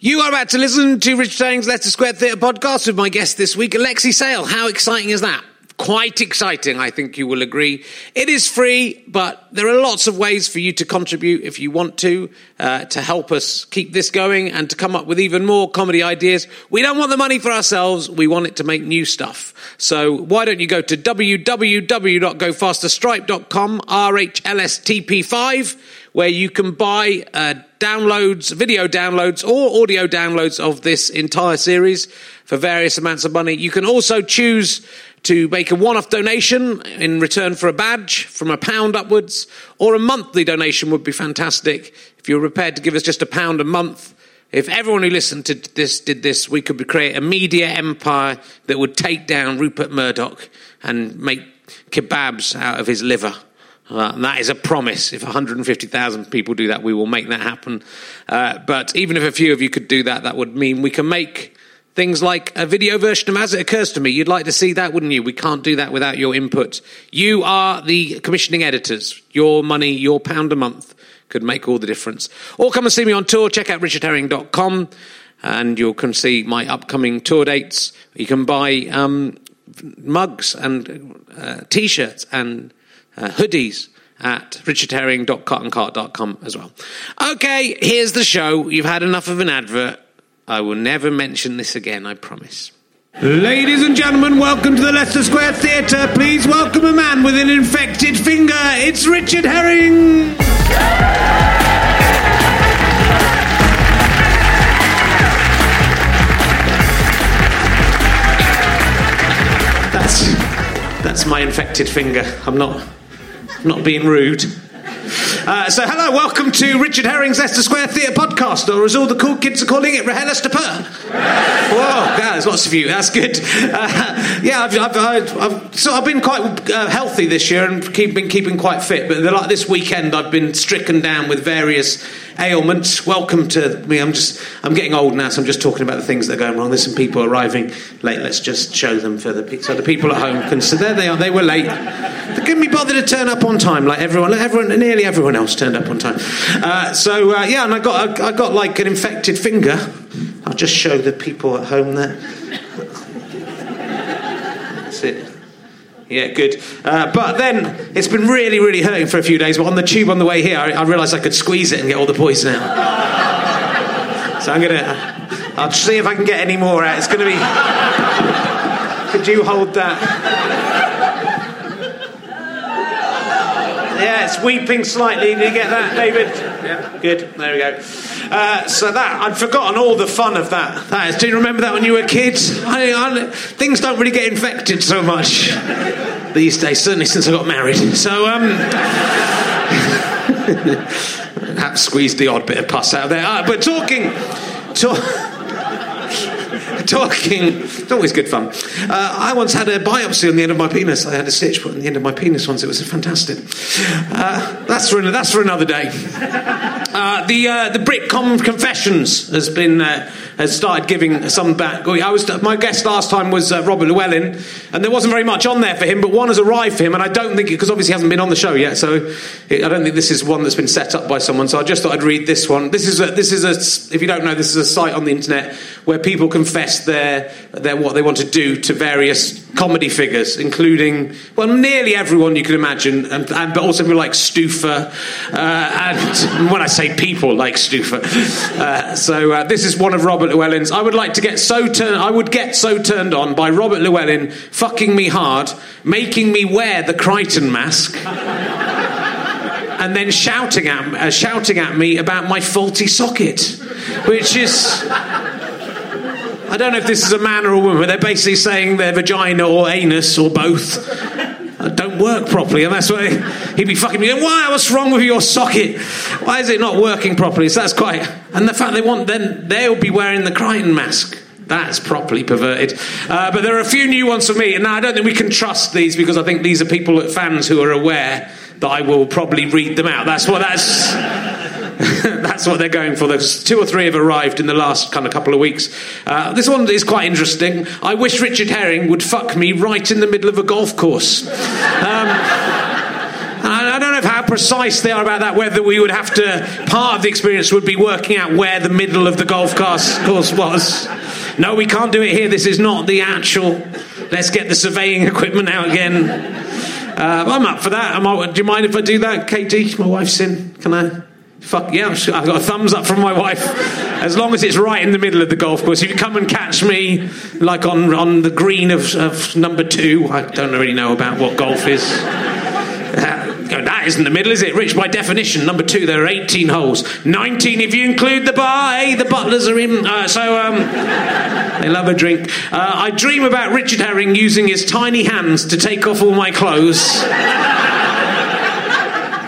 You are about to listen to Richard Herring's Leicester Square Theatre podcast with my guest this week, Alexei Sayle. How exciting is that? Quite exciting, I think you will agree. It is free, but there are lots of ways for you to contribute if you want to, uh, to help us keep this going and to come up with even more comedy ideas. We don't want the money for ourselves, we want it to make new stuff. So why don't you go to www.gofasterstripe.com, RHLSTP5, where you can buy uh, downloads, video downloads, or audio downloads of this entire series for various amounts of money. You can also choose to make a one-off donation in return for a badge from a pound upwards, or a monthly donation would be fantastic. If you're prepared to give us just a pound a month, if everyone who listened to this did this, we could create a media empire that would take down Rupert Murdoch and make kebabs out of his liver. Uh, that is a promise. If 150,000 people do that, we will make that happen. Uh, but even if a few of you could do that, that would mean we can make things like a video version of As It Occurs to Me. You'd like to see that, wouldn't you? We can't do that without your input. You are the commissioning editors. Your money, your pound a month could make all the difference. Or come and see me on tour. Check out richardherring.com and you can see my upcoming tour dates. You can buy um, mugs and uh, t shirts and uh, hoodies at richardherring.cottoncart.com as well. Okay, here's the show. You've had enough of an advert. I will never mention this again, I promise. Ladies and gentlemen, welcome to the Leicester Square Theatre. Please welcome a man with an infected finger. It's Richard Herring. That's that's my infected finger. I'm not not being rude. Uh, so, hello, welcome to Richard Herring's Leicester Square Theatre podcast, or as all the cool kids are calling it, Rahel Per. Whoa, yeah, there's lots of you. That's good. Uh, yeah, I've, I've, I've, I've, so I've been quite uh, healthy this year and keep, been keeping quite fit. But like this weekend, I've been stricken down with various ailments. Welcome to me. I'm just I'm getting old now, so I'm just talking about the things that are going wrong. There's some people arriving late. Let's just show them for the so the people at home can. So there they are. They were late. They couldn't be bothered to turn up on time like everyone. Everyone, nearly everyone else turned up on time. Uh, so uh, yeah, and I got I, I got like an infected finger. I'll just show the people at home there. That's it. Yeah, good. Uh, but then it's been really, really hurting for a few days. But on the tube on the way here, I, I realised I could squeeze it and get all the poison out. so I'm gonna. I'll see if I can get any more out. It's gonna be. Could you hold that? Yeah, it's weeping slightly. Did you get that, David? Yeah, good. There we go. Uh, so that I'd forgotten all the fun of that. that is, do you remember that when you were kids? I, I, things don't really get infected so much these days. Certainly since I got married. So um, have squeezed the odd bit of pus out there. Uh, but talking, talk talking. It's always good fun. Uh, I once had a biopsy on the end of my penis. I had a stitch put on the end of my penis once. It was fantastic. Uh, that's for that's for another day. Uh, the uh, the Britcom Confessions has been uh, has started giving some back. I was my guest last time was uh, Robert Llewellyn, and there wasn't very much on there for him, but one has arrived for him, and I don't think because obviously he hasn't been on the show yet, so it, I don't think this is one that's been set up by someone. So I just thought I'd read this one. This is a, this is a if you don't know, this is a site on the internet where people confess their their what they want to do to various comedy figures, including well nearly everyone you can imagine, and, and but also people like Stufer, uh, and when I say people like Stufer, uh, so uh, this is one of Robert Llewellyn's. I would like to get so turned. I would get so turned on by Robert Llewellyn fucking me hard, making me wear the Kryten mask. and then shouting at, uh, shouting at me about my faulty socket, which is I don't know if this is a man or a woman, but they're basically saying their vagina or anus or both don't work properly, and that's why he'd be fucking me. Why? What's wrong with your socket? Why is it not working properly? So that's quite. And the fact they want, then they'll be wearing the Kryten mask. That's properly perverted. Uh, but there are a few new ones for me, and now I don't think we can trust these because I think these are people, fans who are aware that I will probably read them out. That's what that's. That's what they're going for. There's two or three have arrived in the last kind of couple of weeks. Uh, this one is quite interesting. I wish Richard Herring would fuck me right in the middle of a golf course. Um, I don't know how precise they are about that, whether we would have to, part of the experience would be working out where the middle of the golf course, was. No, we can't do it here. This is not the actual. Let's get the surveying equipment out again. Uh, I'm up for that. Do you mind if I do that, Katie? My wife's in. Can I? Fuck yeah, I've got a thumbs up from my wife. As long as it's right in the middle of the golf course. If you come and catch me, like on, on the green of, of number two, I don't really know about what golf is. Uh, that isn't the middle, is it? Rich, by definition, number two, there are 18 holes. 19 if you include the bar. Hey, the butlers are in. Uh, so, um, they love a drink. Uh, I dream about Richard Herring using his tiny hands to take off all my clothes,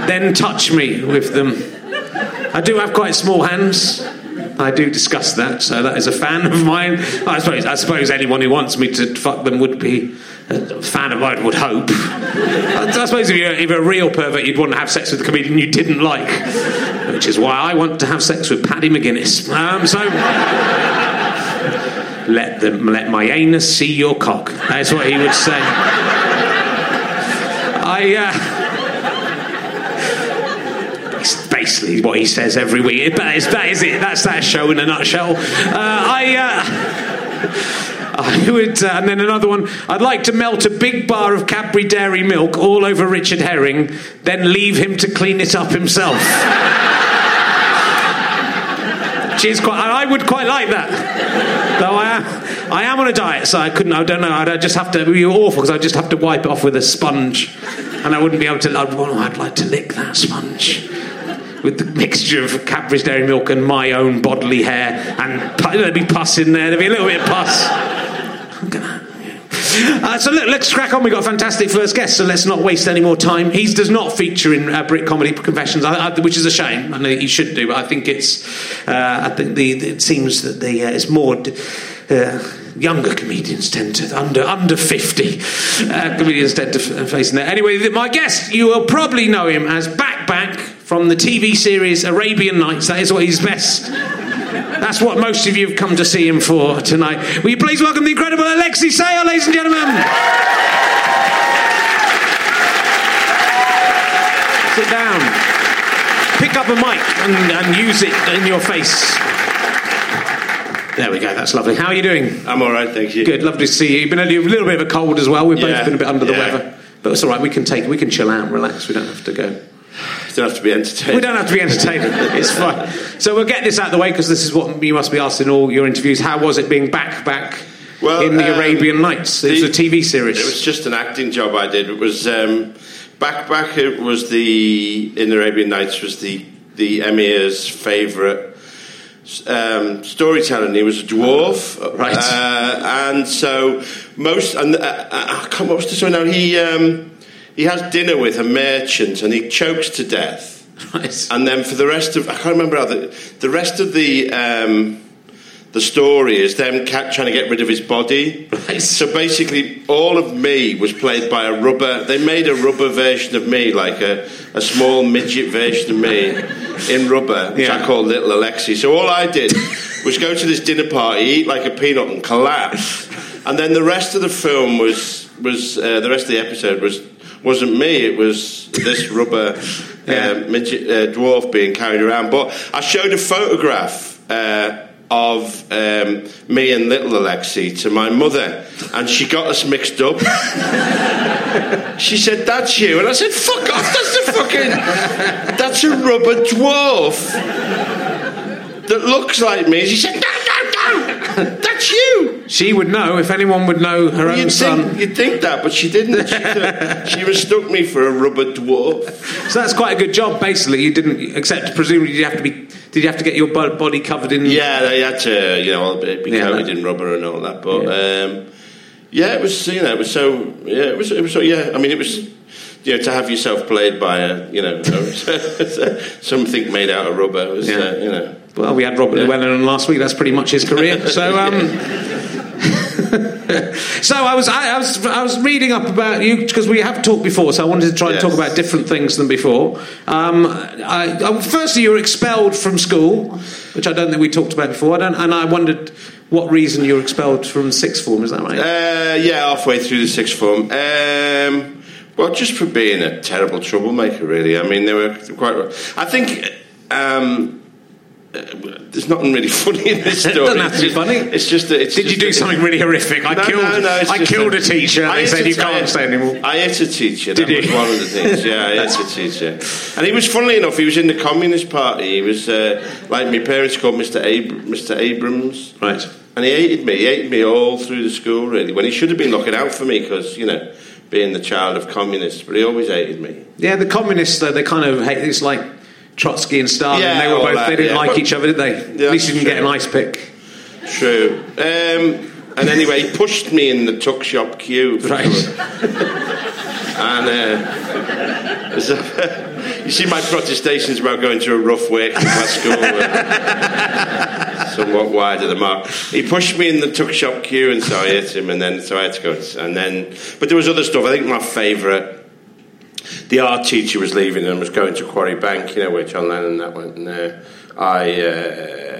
then touch me with them. I do have quite small hands. I do discuss that, so that is a fan of mine. I suppose, I suppose anyone who wants me to fuck them would be a fan of mine, would hope. I suppose if you're, if you're a real pervert, you'd want to have sex with a comedian you didn't like, which is why I want to have sex with Paddy McGuinness. Um, so. let, them, let my anus see your cock. That's what he would say. I. Uh, basically what he says every week. That is, that is it. That's that show in a nutshell. Uh, I. Uh, I would, uh, and then another one. I'd like to melt a big bar of Cadbury Dairy Milk all over Richard Herring, then leave him to clean it up himself. Quite. I would quite like that. Though I am, I am on a diet, so I couldn't. I don't know. I'd just have to. It would be awful because I'd just have to wipe it off with a sponge, and I wouldn't be able to. I'd, well, I'd like to lick that sponge with the mixture of Cadbury's Dairy Milk and my own bodily hair, and there'd be pus in there. There'd be a little bit of pus. Uh, so look, let's crack on. We've got a fantastic first guest, so let's not waste any more time. He does not feature in uh, Brit Comedy Confessions, I, I, which is a shame. I know he should do, but I think it's. Uh, I think the, it seems that the uh, it's more. Uh, younger comedians tend to under under 50 uh, comedians tend to face in there anyway my guest you will probably know him as back back from the TV series Arabian Nights. That is what he's best. That's what most of you have come to see him for tonight. Will you please welcome the incredible Alexei Sayle, ladies and gentlemen? Sit down. Pick up a mic and, and use it in your face. There we go. That's lovely. How are you doing? I'm all right, thank you. Good. Lovely to see you. You've been a little bit of a cold as well. We've yeah, both been a bit under the yeah. weather, but it's all right. We can take. We can chill out and relax. We don't have to go. We don't have to be entertained. We don't have to be entertained. it's fine. So we'll get this out of the way because this is what you must be asked in all your interviews. How was it being back back well, in the um, Arabian Nights? It the, was a TV series. It was just an acting job I did. It was um, back back. It was the in the Arabian Nights was the the emir's favourite. Um, storytelling. He was a dwarf, right? Uh, and so most and uh, I can't. What was the story now? He um, he has dinner with a merchant and he chokes to death. Right. And then for the rest of, I can't remember how the, the rest of the, um, the story is them trying to get rid of his body. Right. So basically, all of me was played by a rubber. They made a rubber version of me, like a, a small midget version of me in rubber, which yeah. I call Little Alexei. So all I did was go to this dinner party, eat like a peanut, and collapse. And then the rest of the film was was uh, the rest of the episode was wasn't me. It was this rubber yeah. uh, midget, uh, dwarf being carried around. But I showed a photograph uh, of um, me and little Alexei to my mother, and she got us mixed up. she said, "That's you," and I said, "Fuck off! That's a fucking that's a rubber dwarf that looks like me." She said, "No, no, no, that's you." She would know if anyone would know her you'd own think, son. You'd think that, but she didn't. She, she mistook me for a rubber dwarf. So that's quite a good job. Basically, you didn't. Except presumably, you have to be. Did you have to get your body covered in? Yeah, they had to. You know, be yeah, coated in rubber and all that. But yeah. Um, yeah, it was. You know, it was so. Yeah, it was. It was so. Yeah, I mean, it was you know, to have yourself played by a, you know, something made out of rubber was, yeah. uh, you know. Well, we had Robert yeah. Llewellyn last week. That's pretty much his career. So, um, so I was, I, I, was, I was reading up about you because we have talked before. So I wanted to try yes. and talk about different things than before. Um, I, I, firstly, you were expelled from school, which I don't think we talked about before. I and I wondered what reason you were expelled from sixth form. Is that right? Uh, yeah, halfway through the sixth form. Um, Well, just for being a terrible troublemaker, really. I mean, they were quite. I think. Um, uh, there's nothing really funny in this story. it doesn't have to be funny. It's just that. It's Did just you do that- something really horrific? I No, killed. no, no, I killed a- a teacher. I They said you can't stay anymore. I hit a teacher. That Did was one of the things. Yeah, I hit a teacher. And he was, funnily enough, he was in the Communist Party. He was uh, like my parents called Mr. Ab- Mr. Abrams. Right. And he hated me. He hated me all through the school, really. When he should have been looking out for me, because you know, being the child of communists. But he always hated me. Yeah, the communists though they kind of hate. It's like Trotsky and Stalin. Yeah, they were both. that, they didn't yeah. like each other, did they? At least you didn't get an ice pick. True. Um, and anyway, he pushed me in the tuck shop queue. Right. And uh, you see, my protestations about going to a rough working class school were somewhat wide of the mark. He pushed me in the tuck shop queue, and so I hit him, and then so I had to go. And then, but there was other stuff. I think my favourite. The art teacher was leaving and was going to Quarry Bank, you know, where John Lennon and that went. And uh, I, uh,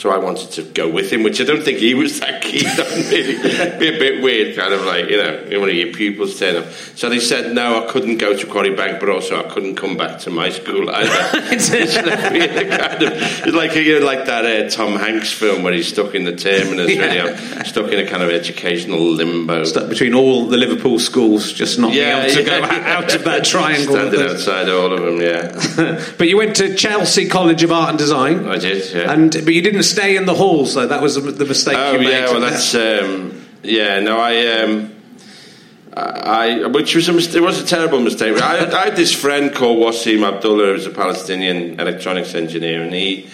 so I wanted to go with him, which I don't think he was that keen on. Really, be a bit weird, kind of like you know, one of your pupils turn up. So they said no, I couldn't go to Quarry Bank, but also I couldn't come back to my school either. it's really kind of it's like you know, like that uh, Tom Hanks film where he's stuck in the terminus, really, Yeah. I'm stuck in a kind of educational limbo. Stuck between all the Liverpool schools, just not being able to yeah, go yeah. out of that triangle. Standing outside all of them, yeah. but you went to Chelsea College of Art and Design. I did, yeah. And but you didn't stay in the halls, though. That was the mistake Oh you made. yeah, well that's um, yeah. No, I um, I, I- which was a mistake. It was a terrible mistake. I, I had this friend called Wasim Abdullah, who was a Palestinian electronics engineer, and he.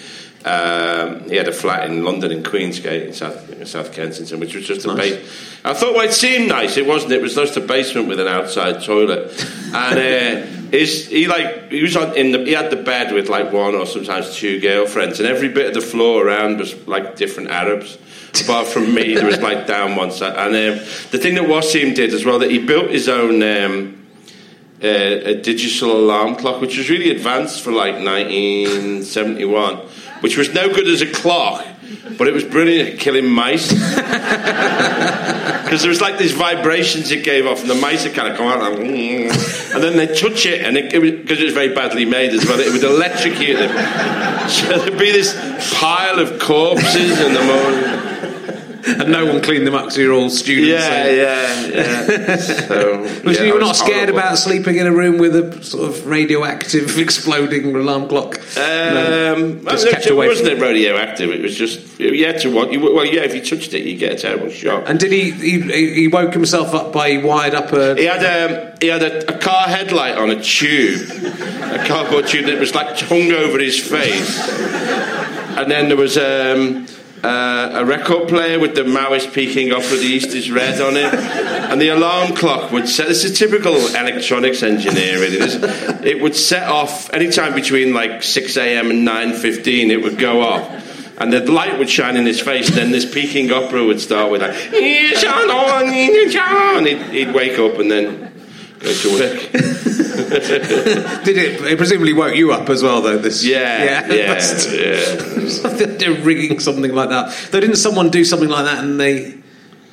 Um, he had a flat in London in Queensgate in South, in South Kensington, which was just a Nice. base. I thought, well, it seemed nice. It wasn't. It was just a basement with an outside toilet, and uh, his, he like he was on in the he had the bed with like one or sometimes two girlfriends, and every bit of the floor around was like different Arabs. Apart from me, there was like down one side, and um, the thing that Wasim did as well that he built his own. Um, uh, a digital alarm clock, which was really advanced for like 1971, which was no good as a clock, but it was brilliant at killing mice. Because there was like these vibrations it gave off, and the mice would kind of come out, like, "Mm," and then they'd touch it, and it, because it, was very badly made as well, it would electrocute them. So there'd be this pile of corpses in the morning. and no one cleaned them up because you're all students. Yeah, so- yeah, yeah. So, yeah, you were not scared horrible. about sleeping in a room with a sort of radioactive exploding alarm clock? Um, Just well, kept it away wasn't it radioactive. It was just you had to what. You, well, yeah, if you touched it, you get a terrible shock. And did he, he? He woke himself up by he wired up a. He had a he had a, a car headlight on a tube, a cardboard tube that was like hung over his face, and then there was um, uh, a record player with the Maoist peeking off with the East is red on it, and the alarm clock would set. This is a typical electronics engineer. Really, This- it would set off anytime between like six a.m. and nine fifteen. It would go off. And the light would shine in his face, then this Peking opera would start with like, he'd, he'd wake up and then go to work. Did it? It presumably woke you up as well, though. This. Yeah, yeah, Must- yeah. They're rigging something like that. Though didn't someone do something like that and they?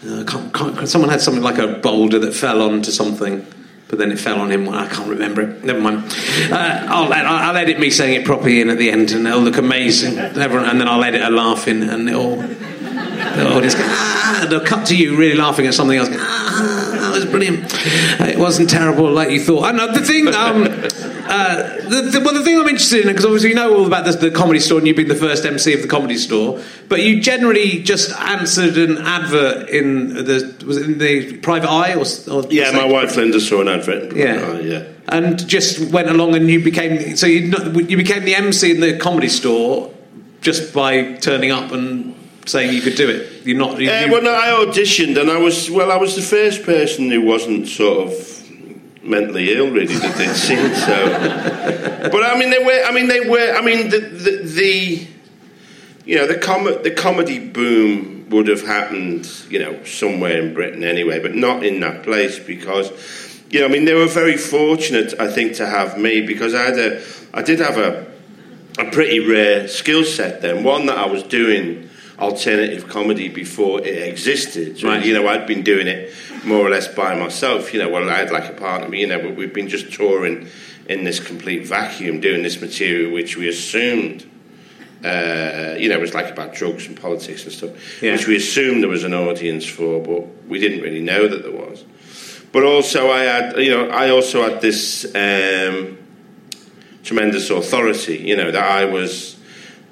Uh, can't, can't, someone had something like a boulder that fell onto something, but then it fell on him. I can't remember it. Never mind. Uh, I'll, I'll, I'll edit me saying it properly in at the end, and it'll look amazing. Everyone, and then I'll edit her laughing, and it'll. They'll just go, ah, they'll cut to you really laughing at something else. Ah, was brilliant. Uh, it wasn't terrible like you thought. And uh, the thing, um, uh, the, the, well, the thing I'm interested in, because obviously you know all about this, the comedy store, and you've been the first MC of the comedy store, but you generally just answered an advert in the was it in the Private Eye or, or Yeah, my wife Linda saw an advert. Yeah. Oh, yeah. and just went along and you became so you you became the MC in the comedy store just by turning up and saying you could do it. You're not. You, Uh, well, no, I auditioned, and I was well. I was the first person who wasn't sort of mentally ill, really, that they'd seen. So, but I mean, they were. I mean, they were. I mean, the the, the you know the com- the comedy boom would have happened, you know, somewhere in Britain anyway, but not in that place because. You know, I mean, they were very fortunate, I think, to have me because I had a, I did have a, a pretty rare skill set then. One that I was doing alternative comedy before it existed. So, Right. You know, I'd been doing it more or less by myself. You know, well, I had like a partner, but you know, but we've been just touring in this complete vacuum, doing this material which we assumed. Uh, you know, it was like about drugs and politics and stuff, Yeah. which we assumed there was an audience for, but we didn't really know that there was. But also, I had, you know, I also had this um, tremendous authority, you know, that I was,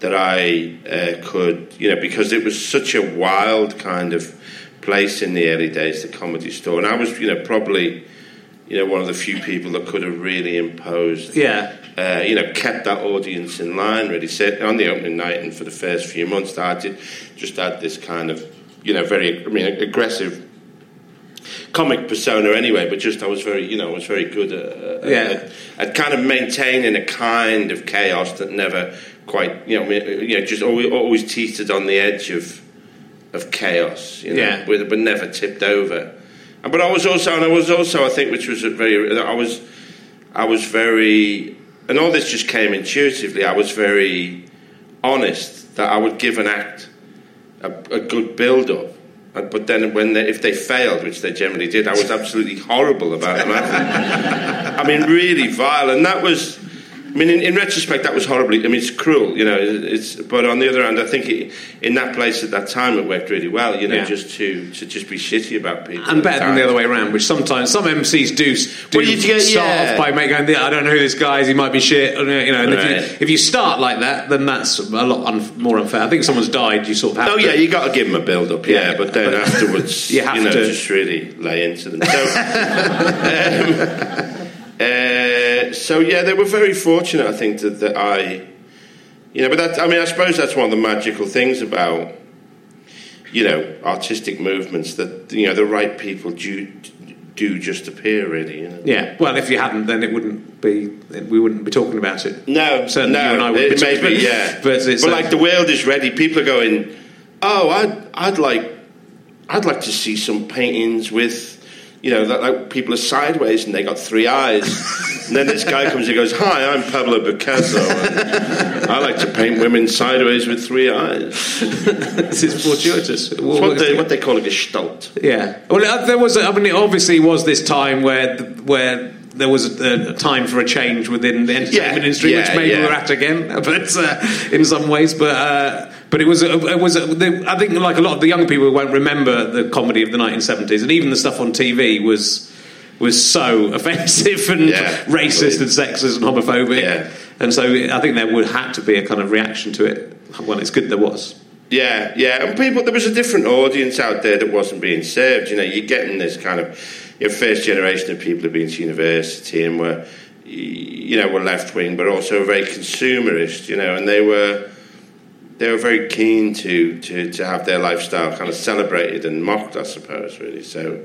that I uh, could, you know, because it was such a wild kind of place in the early days, the comedy store, and I was, you know, probably, you know, one of the few people that could have really imposed Yeah. uh, you know, kept that audience in line. Really, Set on the opening night and for the first few months, that I did just had this kind of, you know, very, I mean, aggressive comic persona anyway. But just I was very, you know, I was very good at, Yeah. at, at kind of maintaining a kind of chaos that never quite, you know, you know, just always, always teetered on the edge of of chaos, you know, Yeah. but, but never tipped over. And- But I was also, and I was also, I think, which was a very, I was, I was very, and all this just came intuitively. I was very honest that I would give an act a, a good build up. But then, when they, if they failed, which they generally did, I was absolutely horrible about them. I mean, really vile, and that was. I mean, in, in retrospect, that was horribly. I mean, it's cruel, you know. It's but on the other hand, I think it, in that place at that time, it worked really well. You know, Yeah. just to to just be shitty about people. And better than the other way around, which sometimes some MCs do, do Well, you get- start yeah. off by making, I don't know who this guy is, he might be shit. You know, and if, you, if you start like that, then that's a lot un, more unfair. I think someone's died, you sort of have Oh to. yeah, you got to give them a build up, yeah, Yeah, but then but- afterwards, You you, have know, to. just really lay into them. So, um, uh, so yeah, they were very fortunate, I think, that, that I, you know, but that, I mean, I suppose that's one of the magical things about, you know, artistic movements that you know the right people do do just appear, really. You know? Yeah, well, if you hadn't, then it wouldn't be. We wouldn't be talking about it. No, Certainly no, you and I would it be may talking- be, yeah. but But, like the world is ready. People are going. Oh, I'd, I'd like, I'd like to see some paintings with, you know, that like people are sideways and they got three eyes. and then this guy comes and goes, "Hi, I'm Pablo Picasso. And I like to paint women sideways with three eyes." this is fortuitous. What they, what they call a gestalt. Yeah. Well, uh, there was. I mean, it obviously was this time where where there was a, a time for a change within the entertainment Yeah, industry, which maybe yeah. we're at again, but uh, in some ways. But uh, but it was a, it was. A, I think like a lot of the young people won't remember the comedy of the 1970s, and even the stuff on TV was was so offensive and Yeah, racist and sexist and homophobic. Yeah. And so I think there would have to be a kind of reaction to it. Well, it's good there was. Yeah, yeah, and people. There was a different audience out there that wasn't being served. You know, you're getting this kind of first generation of people who've been to university and were, you know, were left wing, but also very consumerist. You know, and they were they were very keen to to to have their lifestyle kind of celebrated and mocked. I suppose, really. So,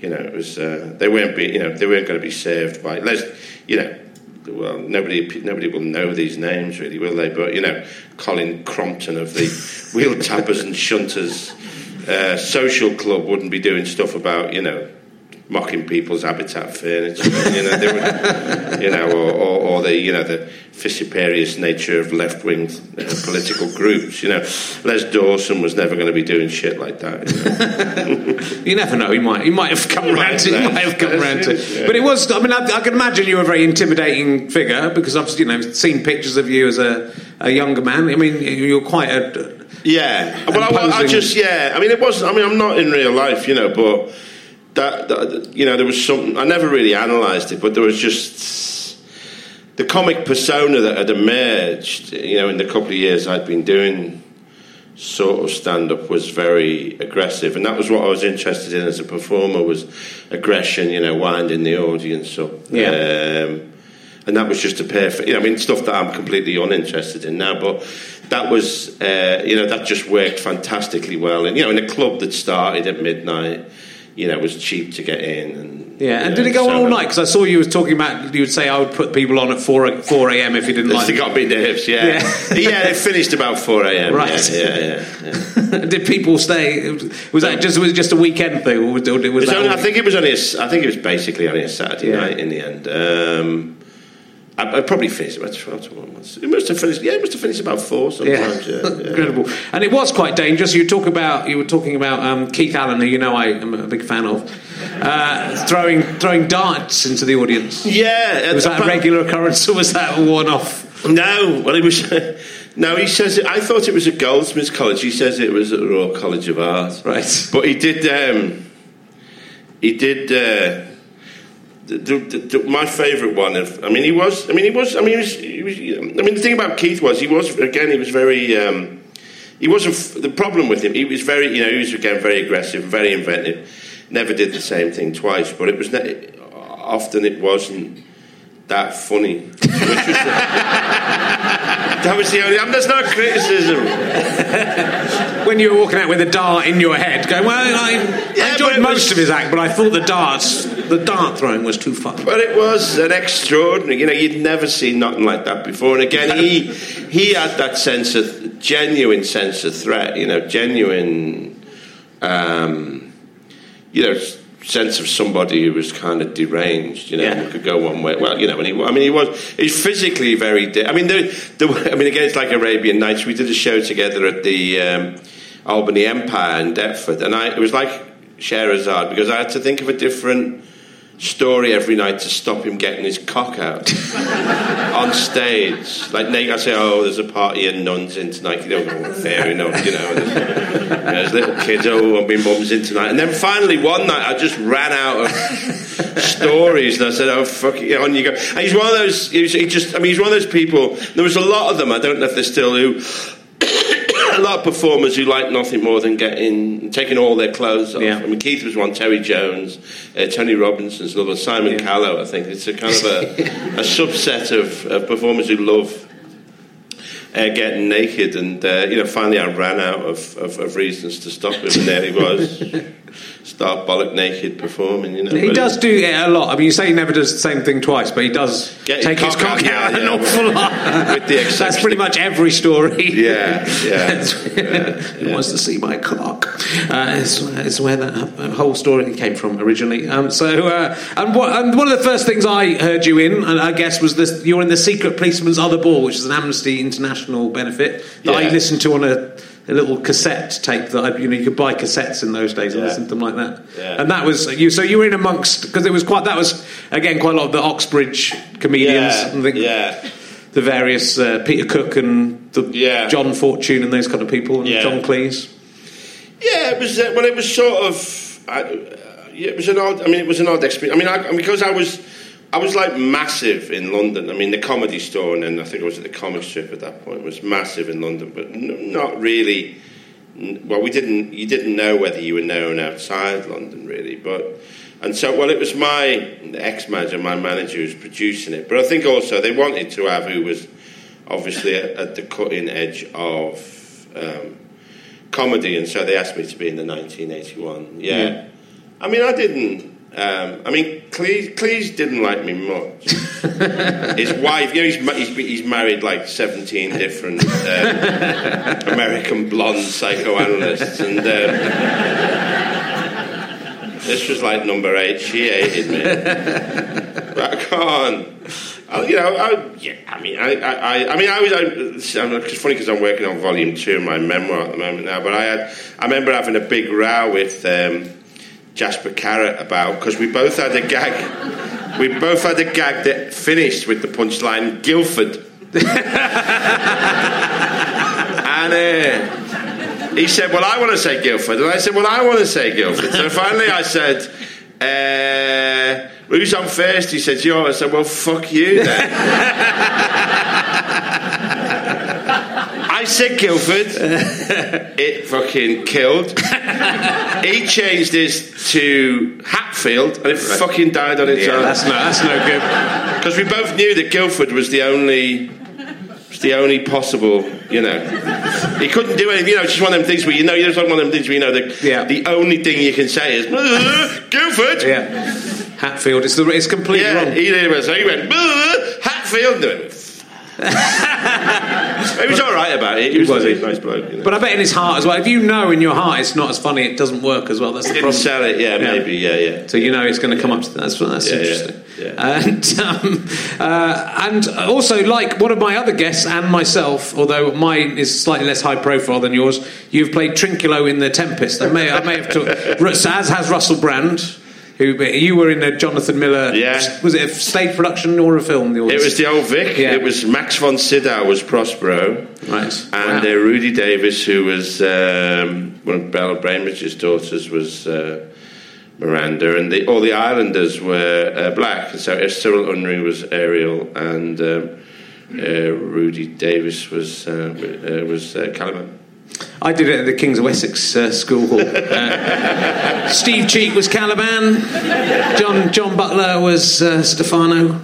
you know, it was uh, they weren't be you know they weren't going to be served by. Let's you know. Well, nobody nobody will know these names really, will they? But you know, Colin Crompton of the Wheel Tappers and Shunters uh, Social Club wouldn't be doing stuff about you know mocking people's habitat furniture. You know, they would, you know, or, or, or the you know the vociferous nature of left wing uh, political groups. You know, Les Dawson was never going to be doing shit like that. You know? You never know. He might. He might have come around to. He might have come to. it, yeah. But it was. I mean, I, I can imagine you were a very intimidating figure because I've you know seen pictures of you as a, a younger man. I mean, you're quite a. Yeah, well, I, I just yeah. I mean, it wasn't. I mean, I'm not in real life, you know, but that, that you know, there was something. I never really analysed it, but there was just the comic persona that had emerged. You know, in the couple of years I'd been doing sort of stand up was very aggressive, and that was what I was interested in as a performer was aggression. You know, winding the audience up. Yeah. Um, and that was just a perfect, you know, I mean, stuff that I'm completely uninterested in now, but that was, uh, you know, that just worked fantastically well. And, you know, in a club that started at midnight, you know, it was cheap to get in. And, Yeah, and know, did it go on all night? Because I saw you was talking about you would say I would put people on at four four a.m. if you didn't like. got me nerves, yeah. Yeah. Yeah, it finished about 4 a.m. Right. Yeah, yeah, yeah. did people stay? Was that just was it just a weekend thing, or was, or was only, I think it was only. A, I think it was basically only a Saturday night in the end. Um, I, I probably finished about 12 to 1 once. It must have finished, yeah, it must have finished about 4 sometimes, yeah. yeah, yeah. Incredible. And it was quite dangerous. You talk about, you were talking about um, Keith Allen, who you know I am a big fan of, uh, throwing, throwing darts into the audience. Yeah. Was that a regular occurrence or was that a one off? No, well, it was. no, he says. It, I thought it was at Goldsmiths College. He says it was at the Royal College of Art. Right. But he did. Um, he did. Uh, the, the, the, my favourite one. Of, I mean, he was. I mean, he was. I mean, he was, he was. I mean, the thing about Keith was he was again. He was very. Um, he wasn't. The problem with him, he was very. You know, he was again very aggressive, very inventive. Never did the same thing twice, but it was ne- often it wasn't that funny. Was the, that was the only. I mean, that's not criticism. when you were walking out with a dart in your head, going, "Well, I, yeah, I enjoyed most was, of his act, but I thought the darts, the dart throwing was too fun." But it was an extraordinary. You know, you'd never seen nothing like that before. And again, he he had that sense of genuine sense of threat. You know, genuine. Um, you know sense of somebody who was kind of deranged, you know, yeah. could go one way. Well, you know, and he, I mean, he was he's physically very. Di- I mean, the, the, I mean, again, it's like Arabian Nights. We did a show together at the um, Albany Empire in Deptford, and I it was like Scheherazade because I had to think of a different story every night to stop him getting his cock out on stage. Like I say, oh, there's a party and nuns in tonight. You know, oh, fair enough, you know. There's, there's little kids, oh, my mum's in tonight. And then finally one night I just ran out of stories and I said, oh, fuck it, on you go. And he's one of those, he just, I mean, he's one of those people, there was a lot of them, I don't know if they're still who a lot of performers who like nothing more than getting taking all their clothes off. Yeah. I mean, Keith was one, Terry Jones, uh, Tony Robinson's another, Simon yeah. Callow. I think it's a kind of a, a subset of, of performers who love uh, getting naked, and uh, you know, finally I ran out of, of, of, reasons to stop him, and there he was, start bollock naked performing. You know, he does do it a lot. I mean, you say he never does the same thing twice, but he does Get take his cock out, out yeah, an awful lot. With the that's pretty much every story. Yeah, yeah. yeah he wants to see my cock. Uh, it's, it's, where that whole story came from originally. Um, so, uh, and, what, and one of the first things I heard you in, and I guess, was this: you're in the Secret Policeman's Other Ball, which is an Amnesty International benefit that yeah. I listened to on a, a, little cassette tape that I, you know you could buy cassettes in those days and yeah. listen to them like that. Yeah. And that was you. So you were in amongst because it was quite that was again quite a lot of the Oxbridge comedians. Yeah. The, yeah. The various uh, Peter Cook and the John Fortune and those kind of people and John Cleese. Yeah, it was uh, well. It was sort of. I, uh, it was an odd. I mean, it was an odd experience. I mean, I, because I was I was like massive in London. I mean, the comedy store, and then I think I was at the comic strip at that point, was massive in London, but n- not really. Well, we didn't. You didn't know whether you were known outside London, really. But and so, well, it was my ex manager, my manager, who was producing it. But I think also they wanted to have who was obviously at, at the cutting edge of um, comedy, and so they asked me to be in the 1981. Yeah. yeah. I mean, I didn't. Um, I mean, Cleese, Cleese, didn't like me much. His wife, you know, he's, he's, he's married like 17 different um, American blonde psychoanalysts, and um, this was like number eight. She hated me. But I can't. I, you know, I, yeah, I mean, I, I, I mean, I was. I, it's funny because I'm working on volume two of my memoir at the moment now. But I had, I remember having a big row with. Um, Jasper Carrott about because we both had a gag. We both had a gag that finished with the punchline Guildford. and uh, he said, Well, I want to say Guildford. And I said, Well, I want to say Guildford. So finally I said, uh, Who's on first? He said, You. I said, Well, fuck you then. I said Guildford. it fucking killed. he changed his to Hatfield, and it right. fucking died on its yeah, own. That's no, that's no good. Because we both knew that Guildford was the only was the only possible, you know. He couldn't do anything, you know, it's just one of them things where you know, it's like one of them things where you know the, yeah. the only thing you can say is Guildford. Yeah. Hatfield, it's, the, it's completely yeah, wrong. He did, so he went Hatfield. He was all right about it. He was, Was a nice bloke. You know. But I bet in his heart as well. If you know in your heart it's not as funny, it doesn't work as well. That's the didn't problem. sell it. Yeah, maybe. Yeah, yeah. So you know it's going to come up to that. That's, that's Yeah, yeah, interesting. yeah. And um, uh, and also, like one of my other guests and myself, although mine is slightly less high profile than yours, you've played Trinculo in The Tempest. I may I may have talked, as has Russell Brand. Who you were in a Jonathan Miller? Yeah. Was it a stage production or a film? The It was the old Vic. Yeah. It was Max von Sydow was Prospero. right. And Wow. uh, Rudi Davies, who was um, one of Beryl Bainbridge's daughters, was uh, Miranda, and the, all the Islanders were uh, black. So uh, Cyril Nri was Ariel, and um, uh, Rudy Davis was uh, uh, was uh, Caliban. I did it at the Kings of Wessex uh, School Hall. Uh, Steve Cheek was Caliban. John John Butler was uh, Stephano.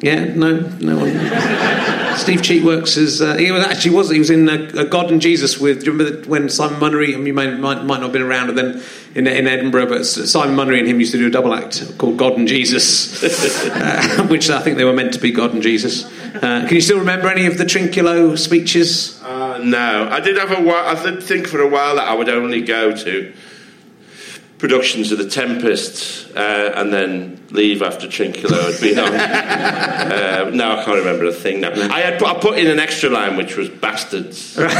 Yeah, no, no one. Steve Cheek works as uh, he was actually was he was in uh, God and Jesus with. Do you remember when Simon Munnery? I mean, you may, might might not have been around, then in, in Edinburgh, but Simon Munnery and him used to do a double act called God and Jesus, uh, which I think they were meant to be God and Jesus. Can you still remember any of the Trinculo speeches? Uh, no, I did have a while. I did think for a while that I would only go to productions of The Tempest uh, and then leave after Trinculo had been on. uh, now I can't remember a thing now. I had put, I put in an extra line which was bastards. About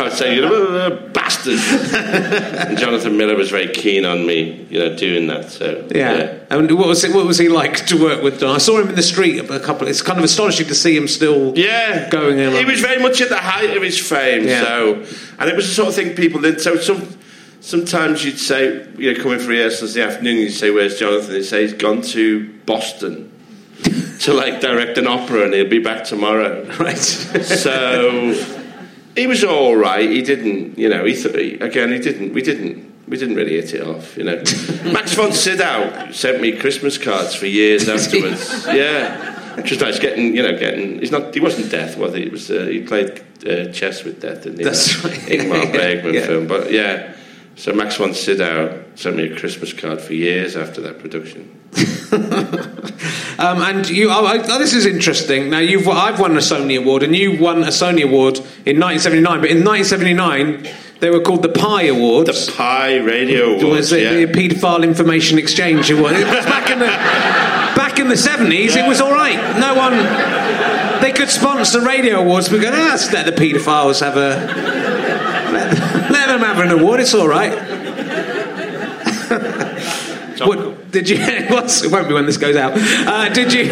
I'd say, you know, bastards. and Jonathan Miller was very keen on me, you know, doing that. So Yeah. And what was it? What was he like to work with? Don? I saw him in the street a couple. It's kind of astonishing to see him still. Yeah, Going in He was very much at the height of his fame. Yeah. So, and it was the sort of thing people did. So some, sometimes you'd say, you know, coming for rehearsals in the afternoon, you'd say, "Where's Jonathan?" He'd say, "He's gone to Boston to like direct an opera, and he'll be back tomorrow." Right. So he was all right. He didn't, you know, he th- he, again, he didn't. We didn't. We didn't really hit it off, you know. Max von Sydow sent me Christmas cards for years afterwards. Yeah, was nice. Getting, you know, getting. He's not. He wasn't death, was he? It was. Uh, he played uh, chess with death, didn't he? That's That right. Ingmar Bergman Yeah. film, but yeah. So Max von Sydow sent me a Christmas card for years after that production. Um, and you, oh, oh, this is interesting. Now you've, I've won a Sony award, and you won a Sony award in 1979. But in 1979, they were called the Pye Awards. The Pye Radio Awards. was it yeah. the Paedophile Information Exchange Award? It was back in the back in the 70s. It was all right. No one. They could sponsor radio awards. We go, ah, let's let the paedophiles have a. Let, let them have an award. It's all right. What, did you? What's, it won't be when this goes out. Uh, did you?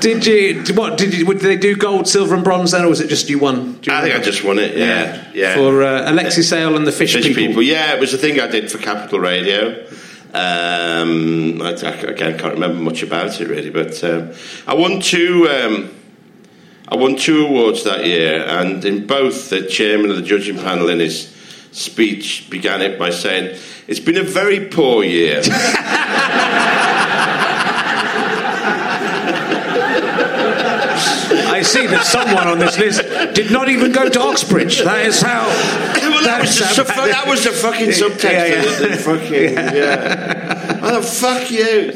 Did you? What did you? Did they do gold, silver, and bronze then, or was it just you won? You I think I just won it. Yeah, yeah. For uh, Alexei Sayle and the Fish, Fish people. people. Yeah, it was the thing I did for Capital Radio. Um, I, I, again, can't remember much about it really, but um, I won two. Um, I won two awards that year, and in both, the chairman of the judging panel in his speech began it by saying, "It's been a very poor year." I see that someone on this list did not even go to Oxbridge. That is how. well, that was, the, that's that was the fucking subtext. Yeah, yeah. it, the fucking yeah. Oh, fuck you!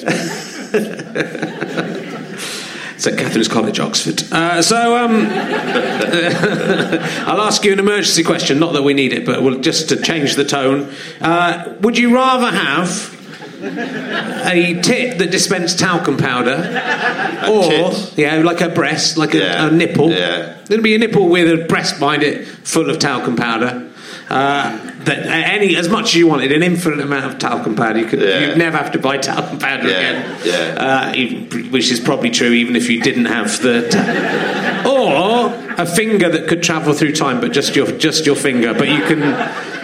St Catherine's College, Oxford. Uh, so, um, I'll ask you an emergency question. Not that we need it, but we'll, just to change the tone. Uh, would you rather have a tit that dispensed talcum powder, or tit? yeah, like a breast, like a, Yeah, a nipple? yeah. There'd be a nipple with a breast behind it, full of talcum powder. Uh, that uh, any as much as you wanted, an infinite amount of talcum powder. You could Yeah. you'd never have to buy talcum powder Yeah, again. yeah. Uh, which is probably true even if you didn't have the. Ta- or a finger that could travel through time, but just your just your finger. But you can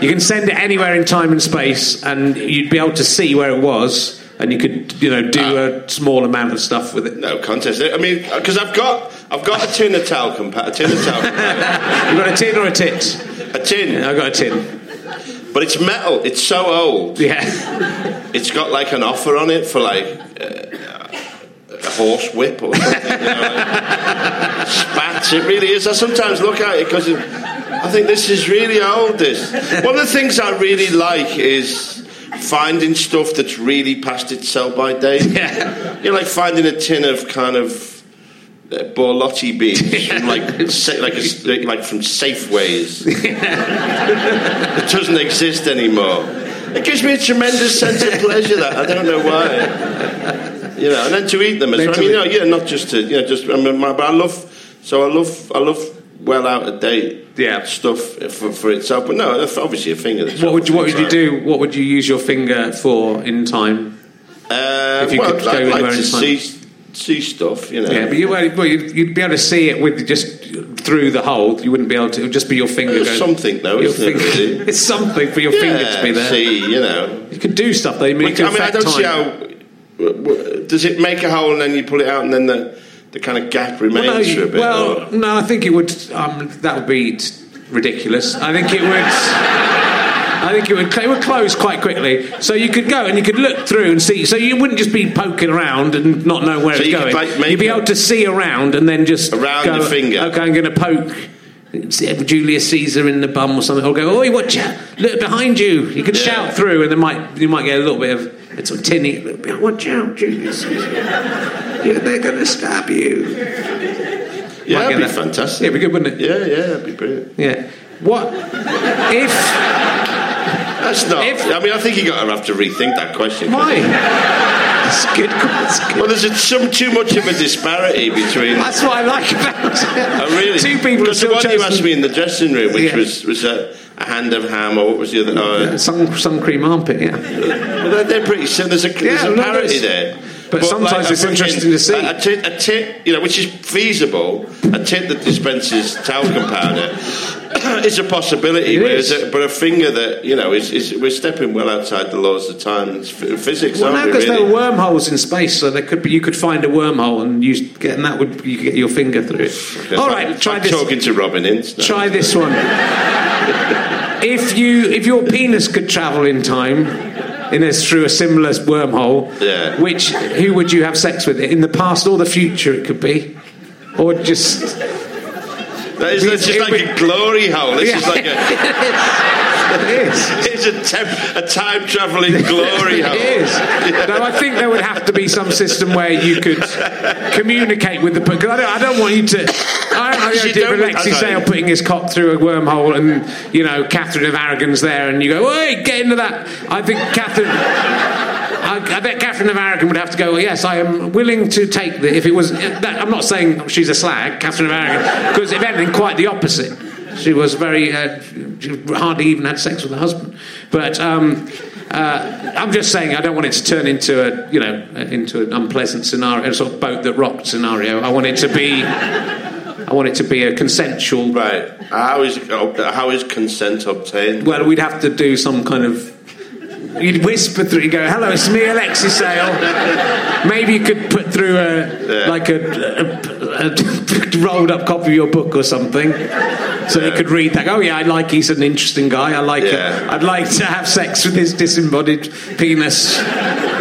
you can send it anywhere in time and space, and you'd be able to see where it was, and you could you know do a small amount of stuff with it. No contest. I mean, because I've got I've got a tin of talcum powder, a tin of talcum powder, You got a tin or a tit? a tin, I got a tin. but it's metal. It's so old. Yeah. It's got like an offer on it for like uh, a horse whip or something. You know, spats. It really is. I sometimes look at it because I think this is really old. This one of the things I really like is finding stuff that's really past its sell by date. Yeah. You're like finding a tin of kind of uh, Borlotti beads from like sa- like a, like from Safeways. it doesn't exist anymore. It gives me a tremendous sense of pleasure. That I don't know why. You know, and then to eat them as well. I mean, you know, yeah, not just to you know, just I mean, my, but I love. So I love, I love well out of date Yeah. stuff for, for itself. But no, obviously a finger. That's What would you What would you do? What would you use your finger for in time? Uh, If you well, could go I'd like anywhere to in time. see see stuff. You know. Yeah, but you, well, well, you'd, you'd be able to see it with just through the hole. You wouldn't be able to. It would just be your finger. It's going, something though, your isn't it? Really? It's something for your finger to be there. See, you know. You could do stuff though. I mean, you I mean, I don't time. see how. Does it make a hole and then you pull it out and then the, the kind of gap remains Well, no, for a bit? well, or- no, I think it would. Um, that would be ridiculous. I think it would. I think it would, it would close quite quickly. So you could go and you could look through and see. So you wouldn't just be poking around and not know where So it's you could, going. like, make You'd be able to see around and then just Around go, the finger. Okay, I'm going to poke. Uh, Julius Caesar in the bum or something, or go, "Oi, watch out! Look behind you!" You could Yeah. shout through, and there might you might get a little bit of it's of tinny. a little bit, Watch out, Julius Caesar! Yeah, they're going to stab you. yeah, Might that'd be that. fantastic. Yeah, it'd be good, wouldn't it? Yeah, yeah, that'd be brilliant. Yeah. What if? That's not. If- I mean, I think you got to have to rethink that question. Why? That's good. Good. Well, there's a, some too much of a disparity between. That's what I like about it. Oh, really? Two people have Because the still one you asked me in the dressing room, which Yeah. was was a, a hand of ham, or what was the other? Oh, sun, sun cream armpit. Yeah. Well, they're, they're pretty sim There's a, there's Yeah, a parity there. But sometimes a it's interesting to see. A, a, tit, a tit, you know, which is feasible, a tit that dispenses talcum powder is a possibility. It. A, but a finger that, you know, is, is we're stepping well outside the laws of time and physics, Well, no, aren't we, because there really? were wormholes in space, so there could be, you could find a wormhole and use get, and that would you could get your finger through it. All right, try I'm this. talking to Robin Ince. now. Try this one. if you if your penis could travel in time, in a, through a similar wormhole, Yeah. which who would you have sex with? In the past or the future, it could be, or just That is, that's just like a glory hole. This is like a, it is. it's a, temp, a time travelling glory hole. It is. No, I think there would have to be some system where you could communicate with the because I don't, I don't want you to. I don't know You of don't- okay. Sayle putting his cock through a wormhole and you know Catherine of Aragon's there and you go, "Hey, get into that." I think Catherine. I, I bet Catherine of Aragon would have to go. Well, yes, I am willing to take the. If it was, that, I'm not saying she's a slag, Catherine of Aragon, because if anything, quite the opposite. She was very. Uh, she hardly even had sex with her husband. But um, uh, I'm just saying, I don't want it to turn into a, you know, into an unpleasant scenario, a sort of boat that rocked scenario. I want it to be. I want it to be a consensual. Right. How is, how is consent obtained? Well, we'd have to do some kind of. You'd whisper through. You go, "Hello, it's me, Alexei Sayle." Maybe you could put through a like a, Uh, a, a rolled up copy of your book or something, so you could read that. Oh yeah, I like. He's an interesting guy. I like. Yeah. it. I'd like to have sex with his disembodied penis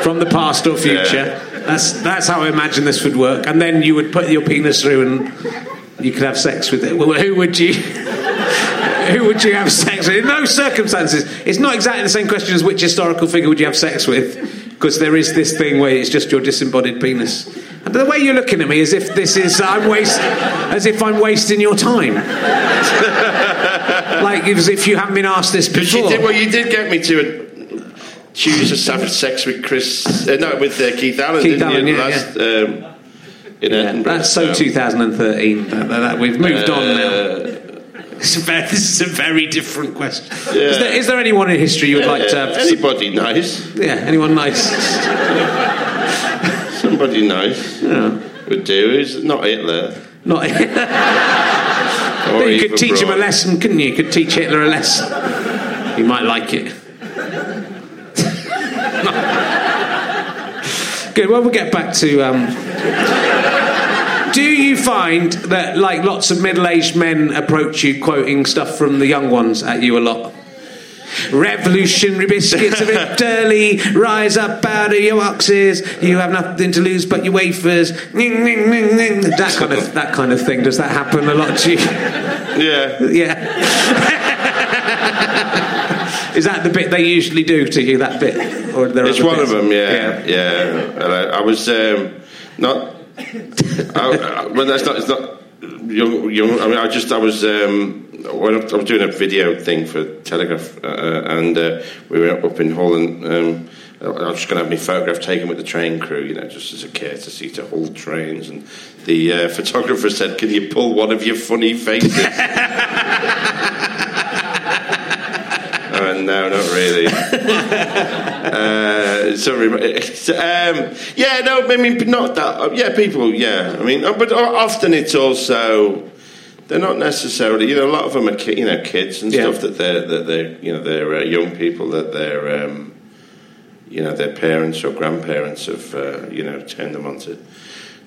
from the past or future. Yeah. That's that's how I imagine this would work. And then you would put your penis through, and you could have sex with it. Well, who would you? Who would you have sex with? In those circumstances, it's not exactly the same question as which historical figure would you have sex with, because there is this thing where it's just your disembodied penis. And the way you're looking at me, as if this is I'm waste, as if I'm wasting your time, like as if you haven't been asked this Because you before. did, well, you did get me to uh, choose to have sex with Chris, uh, no, with uh, Keith Allen, Keith Allen, you? yeah, last, Um, in Edinburgh. That's so Um, 2013. That, that- that- we've moved on now. It's very, this is a very different question. Yeah. Is, there, is there anyone in history you would like to uh, have? anybody nice, Yeah, anyone nice? somebody nice yeah. would do. Is not Hitler. Not. Or you could teach him a lesson, couldn't you? You could teach Hitler a lesson. He might like it. Good. Well, we'll get back to. Um, you find that, like, lots of middle-aged men approach you quoting stuff from the young ones at you a lot? Revolutionary biscuits a bit early. Rise up out of your boxes. You have nothing to lose but your wafers. Ning, ning, ning, ning. That kind of that kind of thing. Does that happen a lot to you? Yeah. Yeah. Is that the bit they usually do to you? That bit, or there It's one of them, yeah, yeah. And I, I was um, not I, well, that's not. It's not young. Young. I mean, I just. I was. Um, I was doing a video thing for Telegraph, uh, and uh, we were up in Holland. Um, I was just going to have my photograph taken with the train crew, you know, just as a courtesy to hold trains. And the uh, photographer said, "Can you pull one of your funny faces?" Uh, no, not really. uh, sorry, um, yeah, no, I mean, not that. Yeah, people, yeah. I mean, uh, but often it's also they're not necessarily. You know, a lot of them are you know kids and yeah. stuff that they're that they're you know they're uh, young people that they're um, you know their parents or grandparents have uh, you know turned them onto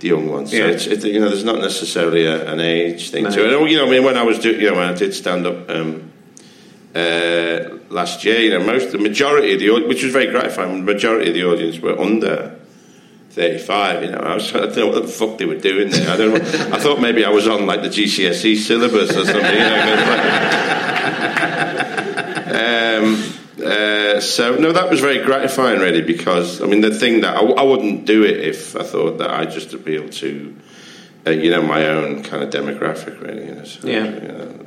the young ones. Yeah. So it's, it, you know, there's not necessarily a, an age thing no. to it. You know, I mean, when I was doing, you know, when I did stand up. Um, uh, last year, you know, most the majority of the which was very gratifying. The majority of the audience were under 35. You know, I was I don't know what the fuck they were doing there. I don't know. I thought maybe I was on like the GCSE syllabus or something. You know, um, uh, so no, that was very gratifying, really, because I mean, the thing that I, I wouldn't do it if I thought that I just appealed to, uh, you know, my own kind of demographic, really. You know, so, yeah. You know,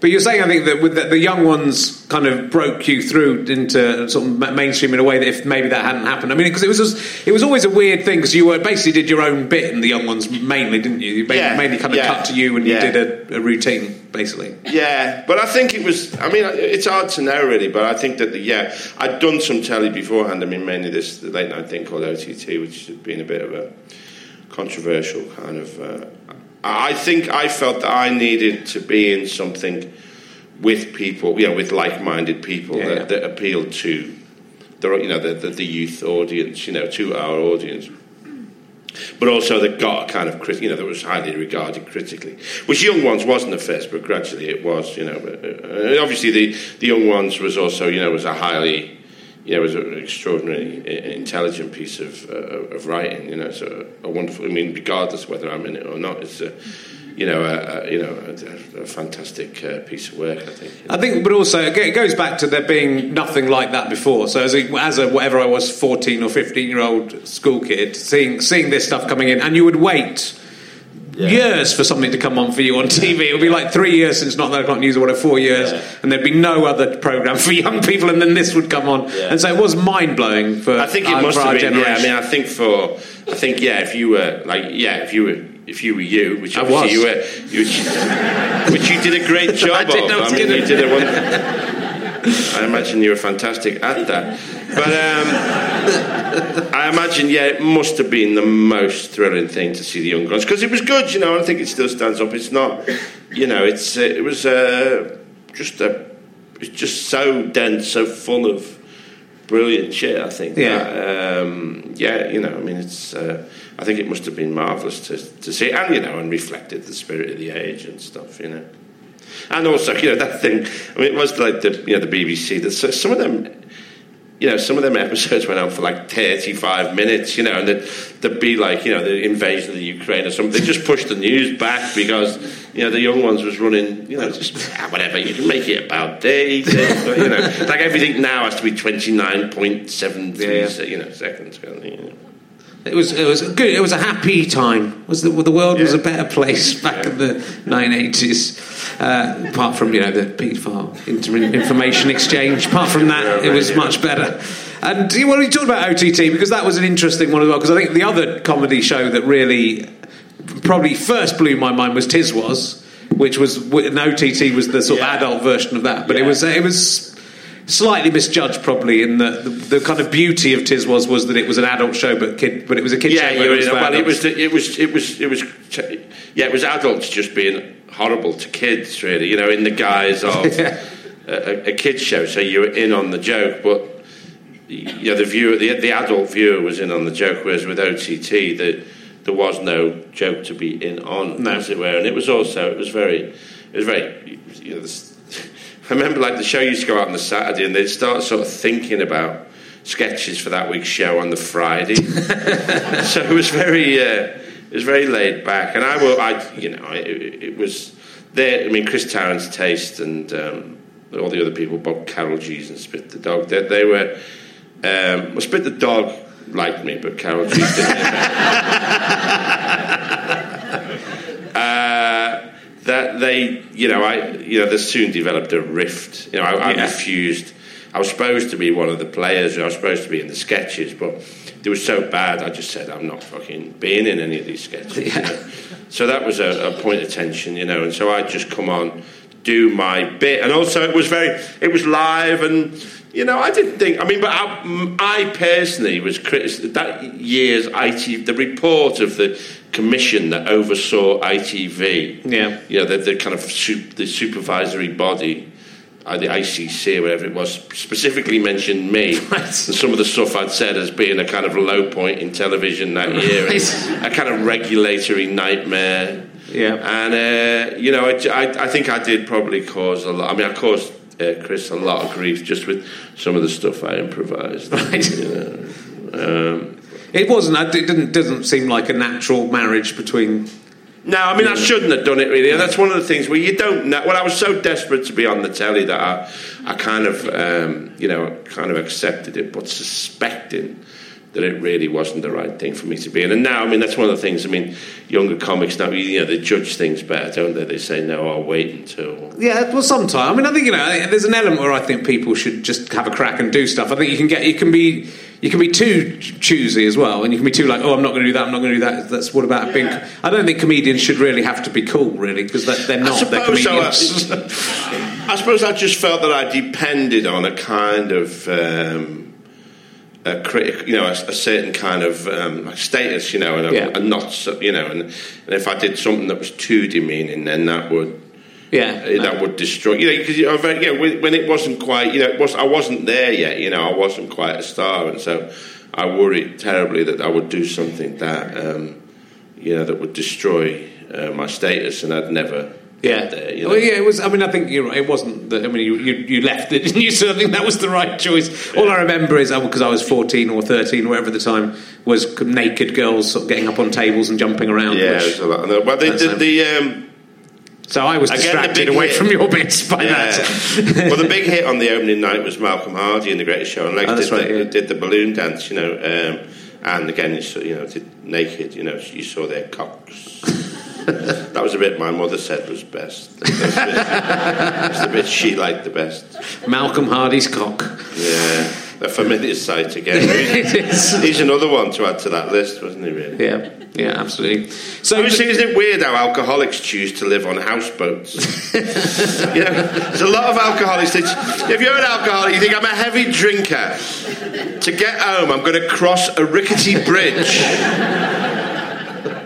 but you're saying, I think, that with the, the, young ones kind of broke you through into sort of mainstream in a way that if maybe that hadn't happened, I mean, because it was just, it was always a weird thing because you were basically did your own bit in the young ones mainly, didn't you? You mainly, yeah, mainly kind of yeah, cut to you and yeah. you did a, a, routine basically. Yeah, but I think it was. I mean, it's hard to know really, but I think that the, yeah, I'd done some telly beforehand. I mean, mainly this late night thing called OTT, which had been a bit of a controversial kind of. Uh, I think I felt that I needed to be in something with people, you know, with like-minded people yeah, that, yeah. that appealed to the, you know, the, the, the, youth audience, you know, to our audience. But also that got a kind of, you know, that was highly regarded critically. Which Young Ones wasn't at first, but gradually it was, you know. Uh, obviously the, the Young Ones was also, you know, was a highly know, it was an extraordinarily intelligent piece of, uh, of writing. You know, it's a, a, wonderful. I mean, regardless whether I'm in it or not, it's a, you know, a, a you know, a, a fantastic uh, piece of work. I think. I think, but also it goes back to there being nothing like that before. So as a, as a whatever I was, fourteen or fifteen year old school kid, seeing seeing this stuff coming in, and you would wait yeah. Years for something to come on for you on TV. It would be like three years since Not That O'Clock News or whatever, four years, and there'd be no other program for young people, and then this would come on. And so it was mind blowing for. I think it must have been. Generation. Yeah, I mean, I think for, I think yeah, if you were like, yeah, if you were. If you were you, which I was, you were, you, which you did a great job I did of. I mean, you did a wonderful. I imagine you were fantastic at that. But um, I imagine, yeah, it must have been the most thrilling thing to see the Young Ones because it was good, you know. I think it still stands up. It's not, you know, it's uh, it was uh, just a, it's just so dense, so full of brilliant shit. I think. Yeah. That, um, yeah, you know, I mean, it's. Uh, I think it must have been marvelous to to see, and you know, and reflected the spirit of the age and stuff, you know. And also, you know, that thing. I mean, it was like the you know the BBC. That some of them you know, some of them episodes went on for like 35 minutes, you know, and there'd, there'd, be like, you know, the invasion of the Ukraine or something. They just pushed the news back because, you know, the young ones was running, you know, just ah, whatever, you can make it about days, you know, like everything now has to be 29.73, yeah. you know, seconds. You know. It was it was good. It was a happy time. Was the the world yeah. was a better place back in the 1980s. Uh, apart from you know the paedophile information exchange. Apart from that, it was much better. And you want to talk about OTT because that was an interesting one as well. Because I think the other comedy show that really probably first blew my mind was Tiswas, which was an OTT was the sort yeah. of adult version of that. But yeah. it was it was slightly misjudged probably in the, the, the kind of beauty of Tiswas was was that it was an adult show but kid but it was a kid yeah, show was well it was it was it was it was yeah it was adults just being horrible to kids really you know in the guise of yeah. a, a kids show so you were in on the joke but you know the viewer the, the adult viewer was in on the joke whereas with OTT the, there was no joke to be in on no. as it were and it was also it was very it was very you know, I remember like the show used to go out on the Saturday and they'd start sort of thinking about sketches for that week's show on the Friday. so it was very, uh, it was very laid back. And I will, I, you know, it, it was there. I mean, Chris Tarrant's taste and um, all the other people, Bob Carolgees and Spit the Dog, they, they were, um, well, Spit the Dog liked me, but Carolgees didn't. that they, you know, I, you know, they soon developed a rift. You know, I, I Yeah. refused. I was supposed to be one of the players. I was supposed to be in the sketches, but they were so bad. I just said, I'm not fucking being in any of these sketches. you know. So that was a, a point of tension, you know. And so I just come on, do my bit, and also it was very, it was live, and you know, I didn't think. I mean, but I, I personally was critic that year's IT, the report of the commission that oversaw ITV. Yeah. you know, the, the kind of the supervisory body. Uh, the ICC, or whatever it was, specifically mentioned me Right. and some of the stuff I'd said as being a kind of low point in television that year, Right. a kind of regulatory nightmare. Yeah. And, uh, you know, I, I, I think I did probably cause a lot. I mean, I caused uh, Chris a lot of grief just with some of the stuff I improvised. Right. You know. Um, It wasn't. It didn't. Doesn't seem like a natural marriage between. no, I mean, I shouldn't have done it really. And that's one of the things where you don't know. Well, I was so desperate to be on the telly that I, I kind of, um, you know, kind of accepted it, but suspecting that it really wasn't the right thing for me to be in. And now, I mean, that's one of the things. I mean, younger comics now, you know, they judge things better, don't they? They say, no, I'll wait until. Yeah, well, sometimes. I mean, I think you know, there's an element where I think people should just have a crack and do stuff. I think you can get, you can be, you can be too choosy as well, and you can be too like, oh, I'm not going to do that. I'm not going to do that. That's what about being. I don't think comedians should really have to be cool, really, because they're not. They're suppose so, comedians. I suppose I just felt that I depended on a kind of um, a critic, you know, a, a certain kind of um, status, you know, and, a, Yeah. and not, so, you know, and, and if I did something that was too demeaning, then that would yeah, uh, that would destroy, you know, because you know, very- you know, when, when it wasn't quite, you know, it was I wasn't there yet, you know, I wasn't quite a star, and so I worried terribly that I would do something that, um, you know, that would destroy uh, my status, and I'd never. Yeah, there, you know. well, yeah. It was. I mean, I think you're right. It wasn't. The, I mean, you, you you left it, didn't you? So I think that was the right choice. All I remember is because I was 14 or 13, whatever at the time, was naked girls sort of getting up on tables and jumping around. Yeah, which- there's a lot. Well, they did the. Um, so I was distracted away hit. from your bits by yeah. that. well, the big hit on the opening night was Malcolm Hardee in the Greatest Show, and like Oh, that's did, right, the, yeah. did the balloon dance, you know, um, and again, you know, naked, you know, you saw their cocks. that was a bit my mother said was best. That's the bit, that's the bit she liked the best. Malcolm Hardee's cock. Yeah, a familiar sight again. it is. He's another one to add to that list, wasn't he? Really. Yeah, yeah, absolutely. So I was thinking, isn't it weird how alcoholics choose to live on houseboats? you know, there's a lot of alcoholics that, if you're an alcoholic, you think, I'm a heavy drinker. To get home, I'm going to cross a rickety bridge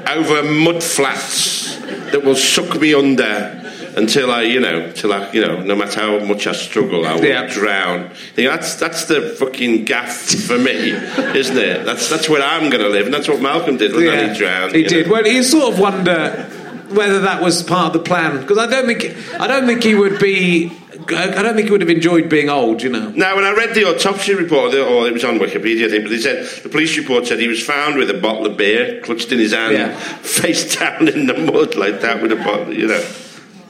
over mud flats that will suck me under until I, you know, till I, you know, no matter how much I struggle, I will Yeah. drown. You know, that's that's the fucking gaff for me, isn't it? That's that's where I'm going to live, and that's what Malcolm did when he drowned. He did. know. Well, you sort of wonder whether that was part of the plan because I don't think I don't think he would be. I don't think he would have enjoyed being old. You know. Now, when I read the autopsy report, or oh, it was on Wikipedia, I think, but they said the police report said he was found with a bottle of beer clutched in his hand, Yeah. face down in the mud like that with a bottle, you know.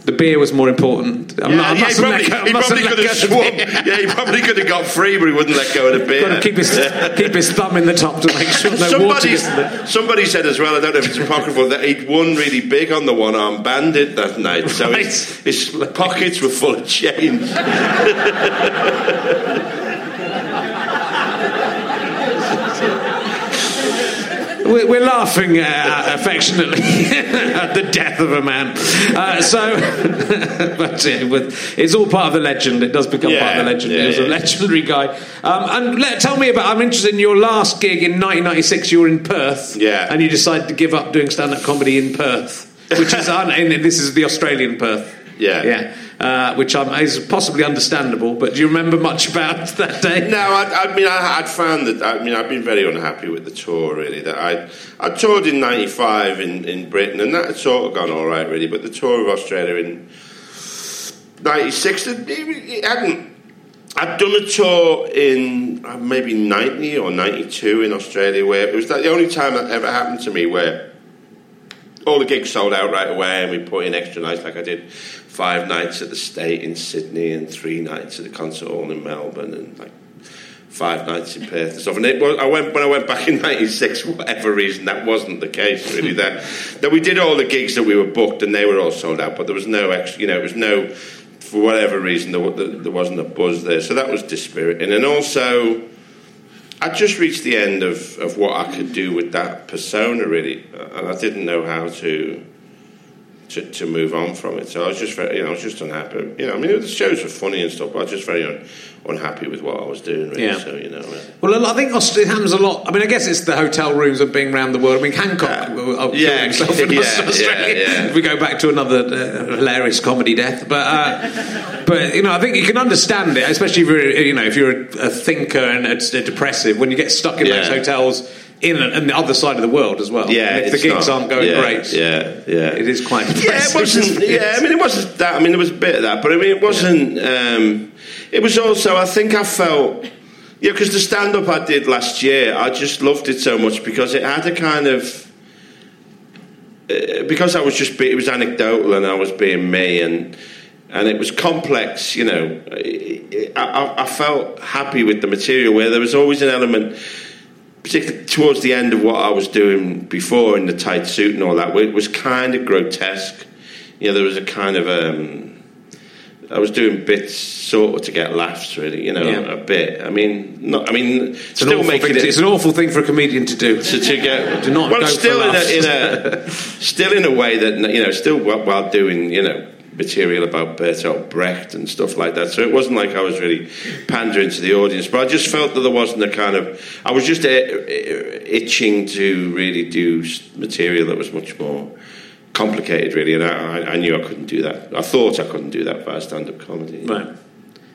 The beer was more important. I'm not, I yeah, he probably, go- he probably could have swum. Yeah, he probably could have got free, but he wouldn't let go of the beer. Got to keep his keep his thumb in the top to make sure no water Somebody, there. somebody said as well, I don't know if it's apocryphal, that he'd won really big on the one armed bandit that night. So Right. his, his pockets were full of change. We're, we're laughing uh, affectionately at the death of a man. Uh, so, but uh, with, it's all part of the legend. It does become part of the legend. yeah, he was yeah. a legendary guy. Um, and let, tell me about. I'm interested in your last gig in 1996. You were in Perth, Yeah. and you decided to give up doing stand-up comedy in Perth, which is un, and this is the Australian Perth. Yeah. yeah, uh, which um, is possibly understandable. But do you remember much about that day? No, I, I mean, I, I'd found that. I mean, I've been very unhappy with the tour. Really, that I I toured in '95 in, in Britain, and that had sort of gone all right, really. But the tour of Australia in '96, it, it hadn't. I'd done a tour in uh, maybe '90 or '92 in Australia, where it was the only time that ever happened to me where all the gigs sold out right away, and we put in extra nights. Like I did five nights at the State in Sydney, and three nights at the Concert Hall in Melbourne, and like five nights in Perth and stuff. And it was, I went when I went back in '96 for whatever reason that wasn't the case really. that that we did all the gigs that we were booked and they were all sold out, but there was no extra. You know, it was no for whatever reason there, there wasn't a buzz there. So that was dispiriting. And also. I just reached the end of, of what I could do with that persona, really, and I didn't know how to to, to move on from it. So I was just very, you know, I was just unhappy. You know, I mean, the shows were funny and stuff, but I was just very un, unhappy with what I was doing. Really. Yeah. So you know. Uh, well, I think it happens a lot. I mean, I guess it's the hotel rooms of being around the world. I mean, Hancock uh, yeah, himself in yeah, Australia. Yeah, yeah. we go back to another uh, hilarious comedy death, but uh, but you know, I think you can understand it, especially if you're you know if you're a, a thinker and a, a depressive when you get stuck in those hotels in, in the other side of the world as well. Yeah, if the gigs not, aren't going yeah, great. Yeah, yeah, it is quite. Yeah, it wasn't. Yeah, I mean, it wasn't that. I mean, there was a bit of that, but I mean, it wasn't. Um, it was also. I think I felt. Yeah, because the stand up I did last year, I just loved it so much because it had a kind of. Uh, because I was just. It was anecdotal and I was being me and and it was complex. You know, I, I, felt happy with the material where there was always an element particularly towards the end of what I was doing before in the tight suit and all that, it was kind of grotesque. You know, there was a kind of um, I was doing bits sort of to get laughs, really. You know, yeah. a bit. I mean, not. I mean, it's still making it. It's an awful thing for a comedian to do. To, to get to not well, still in a, in a, still in a way that you know, still while, while doing you know material about Bertolt Brecht and stuff like that. So it wasn't like I was really pandering to the audience, but I just felt that there wasn't a kind of. I was just uh, itching to really do material that was much more complicated, really, and I, I knew I couldn't do that. I thought I couldn't do that via stand-up comedy. Right.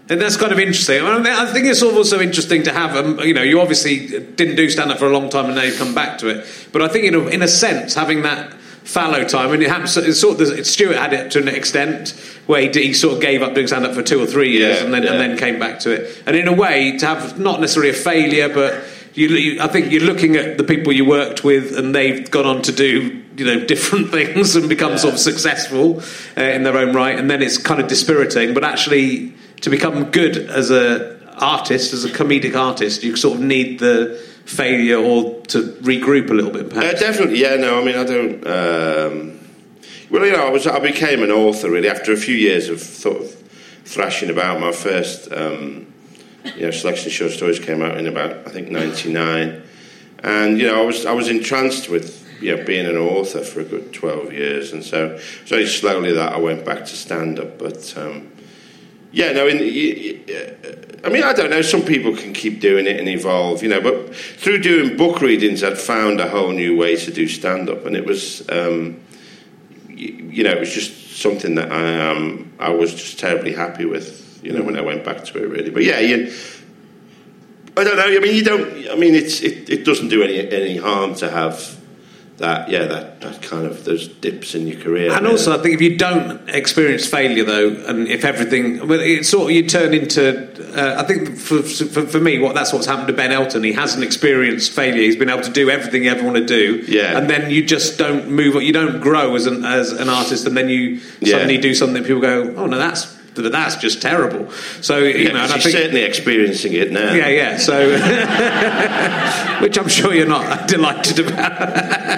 And that's kind of interesting. I think it's also interesting to have, um, you know, you obviously didn't do stand up for a long time and now you've come back to it. But I think, in a, in a sense, having that fallow time, and it happens. It's sort of Stuart had it to an extent where he, he sort of gave up doing stand up for two or three years, yeah, and then yeah. and then came back to it. And in a way, to have not necessarily a failure, but you, you, I think you're looking at the people you worked with, and they've gone on to do you know different things and become yeah. sort of successful uh, in their own right, and then it's kind of dispiriting. But actually, to become good as a artist, as a comedic artist, you sort of need the failure or to regroup a little bit? Uh, definitely, yeah. No, I mean, I don't. Um, well, you know, I was I became an author really after a few years of sort of thrashing about. My first, um, you know, selection of short stories came out in about I think '99, and you know, I was I was entranced with you know, being an author for a good 12 years. And so, very slowly that I went back to stand up. But um, yeah, no, in, I mean, I don't know. Some people can keep doing it and evolve, you know. But through doing book readings, I'd found a whole new way to do stand up, and it was, um, you, you, know, it was just something that I um, I was just terribly happy with, you know, when I went back to it, really. But yeah, you, I don't know. I mean, you don't. I mean, it's it, it doesn't do any any harm to have that yeah that, that kind of those dips in your career and also I think if you don't experience failure though and if everything well it sort of you turn into uh, I think for, for, for, me what that's what's happened to Ben Elton he hasn't experienced failure he's been able to do everything he ever want to do yeah and then you just don't move you don't grow as an as an artist and then you suddenly yeah. do something people go oh no that's that that's just terrible. So you yeah, know, and I think certainly experiencing it now. Yeah, yeah. So, which I'm sure you're not delighted about.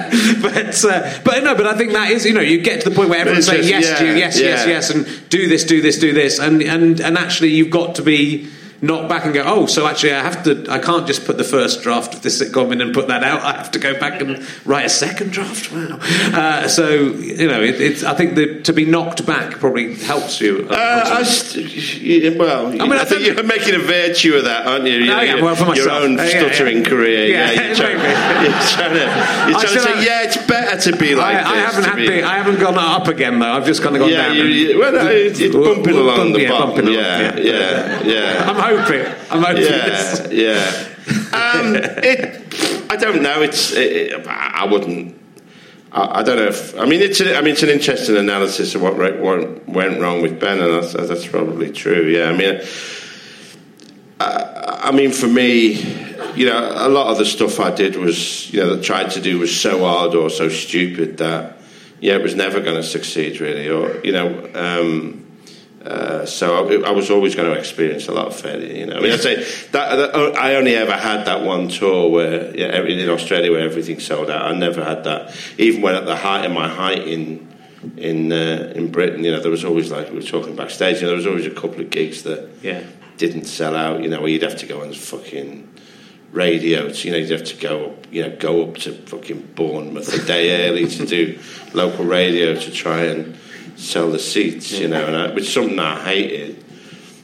but uh, but no, but I think that is you know you get to the point where everyone's saying yes yeah, to you, yes, yeah. yes, yes, and do this, do this, do this, and and and actually you've got to be knock back and go, oh, so actually I have to, I can't just put the first draft of this sitcom in and put that out. I have to go back and write a second draft. Wow. Uh, so you know, it, it's. I think that to be knocked back probably helps you. Uh, st- well, I mean, I, I think you're making a virtue of that, aren't you? you oh, yeah, well, for myself. Your own uh, stuttering yeah, yeah. career. Yeah, yeah you're, trying, you're trying to, you're trying to say, yeah, it's better to be like I, this. I haven't had be... the, I haven't gone up again though. I've just kind of gone yeah, down. You, you, well, no, it's, it's bumping along bump, the bottom. Yeah, yeah, yeah. I'm. I'm hoping. Yeah, yeah. Um, it, I don't know. It's. It, I wouldn't. I, I, don't know if. I mean, it's. A, I mean, it's an interesting analysis of what, what went wrong with Ben, and that's, that's probably true. Yeah. I mean. I, I mean, for me, you know, a lot of the stuff I did was, you know, that tried to do was so hard or so stupid that, yeah, it was never going to succeed, really. Or, you know, um, Uh, so I, I, was always going to experience a lot of failure. You know, I mean, I say that, that, I only ever had that one tour where yeah, in Australia where everything sold out. I never had that, even when at the height of my height in in uh, in Britain. You know, there was always like we were talking backstage. You know, there was always a couple of gigs that yeah. didn't sell out. You know, where you'd have to go on fucking radio. To, you know, you'd have to go up, you know, go up to fucking Bournemouth a day early to do local radio to try and sell the seats, you know, and I, which is something I hated.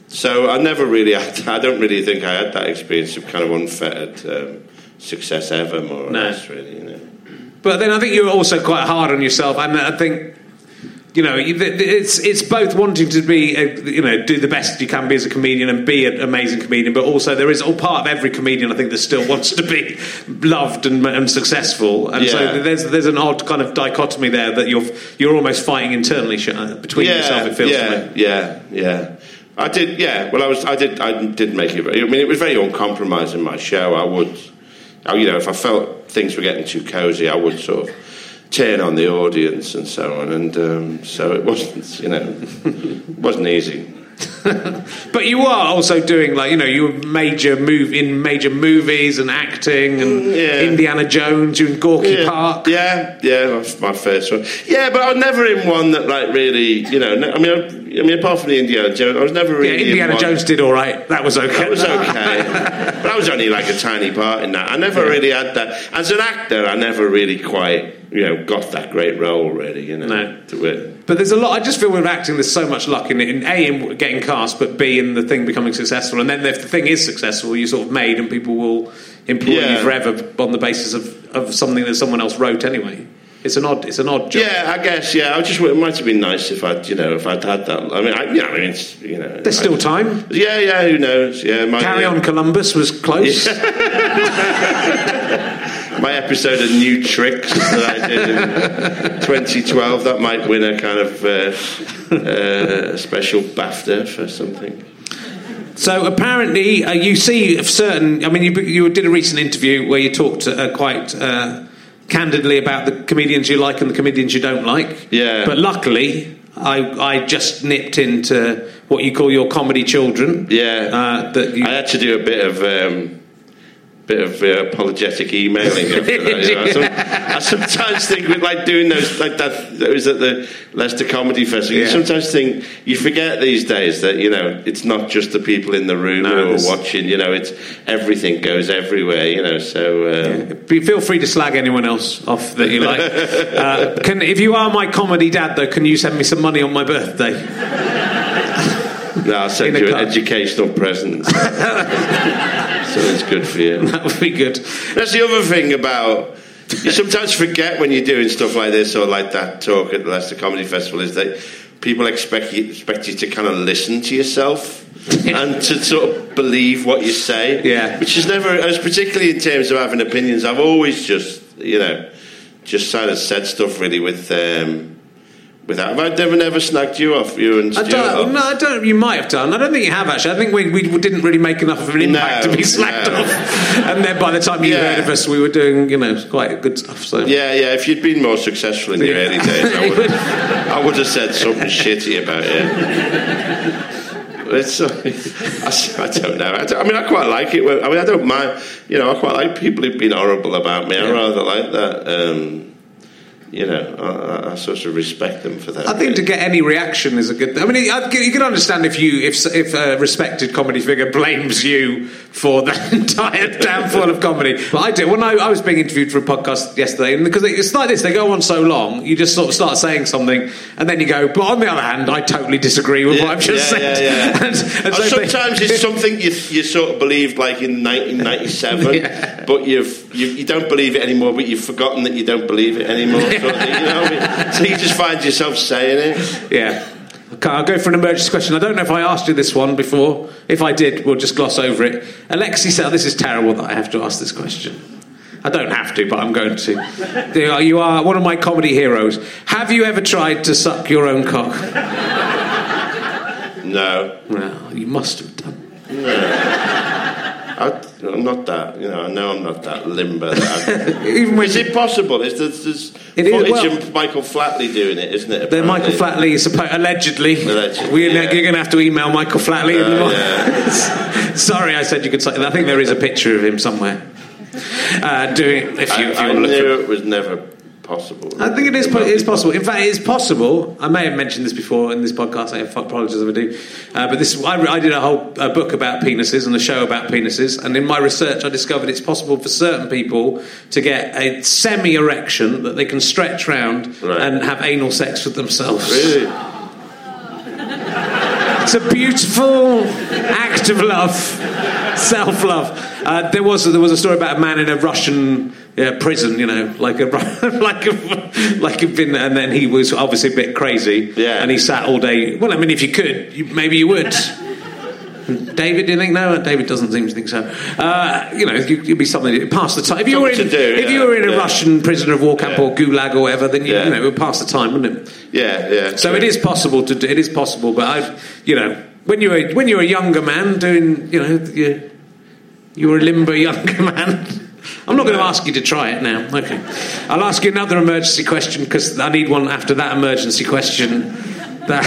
So I never really, I don't really think I had that experience of kind of unfettered um, success ever, more or no. less, really, you know. But then I think you're also quite hard on yourself, and I think you know, it's it's both wanting to be, a, you know, do the best you can be as a comedian and be an amazing comedian, but also there is all part of every comedian I think that still wants to be loved and, and successful, and yeah. so there's there's an odd kind of dichotomy there that you're you're almost fighting internally uh, between yeah, yourself. It feels yeah, yeah, yeah. I did, yeah. Well, I was, I did, I did make it. I mean, it was very uncompromising. My show, I would, you know, if I felt things were getting too cozy, I would sort of turn on the audience and so on. And um, so it wasn't, you know, wasn't easy. but you are also doing like you know you were major move in major movies and acting and mm, yeah. Indiana Jones, you in Gorky yeah. Park. Yeah, yeah, my first one. Yeah, but I was never in one that like really, you know. I mean, I, I mean, apart from the Indiana Jones, I was never really. Yeah, Indiana Jones did all right. That was okay. That was okay. but I was only like a tiny part in that. I never yeah. really had that as an actor. I never really quite you know, got that great role really, you know. No. But there's a lot. I just feel with acting, there's so much luck in it. In a, in getting cast, but b, in the thing becoming successful. And then if the thing is successful, you're sort of made, and people will employ yeah. you forever on the basis of, of something that someone else wrote anyway. It's an odd. It's an odd job. Yeah, I guess. Yeah, I just. It might have been nice if I'd, you know, if I'd had that. I mean, I, yeah, I mean, it's, you know. There's still time. Yeah, yeah. Who knows? Yeah. My, Carry yeah. on, Columbus was close. Yeah. my episode of New Tricks that I did in 2012 that might win a kind of uh, uh, special BAFTA for something. So apparently, uh, you see certain. I mean, you, you, did a recent interview where you talked uh, quite uh, candidly about the comedians you like and the comedians you don't like. Yeah. But luckily, I, I just nipped into what you call your comedy children. Yeah. Uh, that you, I had to do a bit of. Um, bit of uh, apologetic emailing after that. You know? I, some, I, sometimes think with like doing those like that. That was at the Leicester Comedy Festival. Yeah. You sometimes think you forget these days that you know it's not just the people in the room no, who are watching. You know, it's everything goes everywhere. You know, so um, yeah. feel free to slag anyone else off that you like. uh, can if you are my comedy dad though, can you send me some money on my birthday? no, I'll send you an educational present. so it's good for you. That would be good. That's the other thing about. You sometimes forget when you're doing stuff like this or like that talk at the Leicester Comedy Festival is that people expect you, expect you to kind of listen to yourself and to sort of believe what you say. Yeah. Which is never, as particularly in terms of having opinions, I've always just, you know, just kind of said stuff really with. Um, without. Have I never, never snagged you off? You and Stuart? I don't, no, I don't. You might have done. I don't think you have actually. I think we, we didn't really make enough of an impact no, to be slagged no. off. And then by the time you yeah. heard of us, we were doing you know quite good stuff. So yeah, yeah. If you'd been more successful in the yeah. early days, I would, I would have said something shitty about it. It's, uh, I, I, don't know. I, don't, I, mean, I quite like it. I mean, I don't mind. You know, I quite like people who've been horrible about me. I rather like that. Um, you know, I, I, sort of respect them for that. I think to get any reaction is a good. thing. I mean, you can understand if you if if a respected comedy figure blames you for the entire downfall of comedy. But I do. Well, I, I was being interviewed for a podcast yesterday, and because it's like this, they go on so long, you just sort of start saying something, and then you go. But on the other hand, I totally disagree with yeah, what I've just yeah, said. Yeah, and, and uh, so sometimes they, it's something you, you sort of believed like in 1997, but you've you, you don't believe it anymore. But you've forgotten that you don't believe it anymore you know I mean? So you just find yourself saying it. Yeah. Okay, I'll go for an emergency question. I don't know if I asked you this one before. If I did, we'll just gloss over it. Alexei said, This is terrible that I have to ask this question. I don't have to, but I'm going to. You are one of my comedy heroes. Have you ever tried to suck your own cock? No. Well, you must have done. No. I, I'm not that, you know, I know I'm not that limber. That Even is it possible? Is there, there's It is- footage well- of Michael Flatley doing it, isn't it? The Michael? Flatley is supposed allegedly. Allegedly, We're, yeah. You're going to have to email Michael Flatley. Uh, anymore. Sorry, I said you could say. I think there is a picture of him somewhere uh, doing. If you, I, if you I knew it was never possible. I think it is. po- It is possible. In fact, it is possible. I may have mentioned this before in this podcast. I apologise if I do. Uh, but this, I, I did a whole uh book about penises and a show about penises. And in my research, I discovered it's possible for certain people to get a semi-erection that they can stretch round Right. and have anal sex with themselves. Really? It's a beautiful act of love, self-love. Uh, there was there was a story about a man in a Russian uh, prison, you know, like a like a like a been, and then he was obviously a bit crazy. Yeah. And he sat all day. Well, I mean, if you could, you, maybe you would. David, do you think no? David doesn't seem to think so. Uh, you know, you, you'd be something to pass the time. If you were in, do, if you were in a yeah. Russian prisoner of war camp Yeah. or gulag or whatever, then you, Yeah. you know it would pass the time, wouldn't it? Yeah, yeah. So true. it is possible to do. It is possible, but I, you know, when you were when you were a younger man doing, you know, you, you were a limber younger man. I'm not going to ask you to try it now. Okay, I'll ask you another emergency question because I need one after that emergency question. That,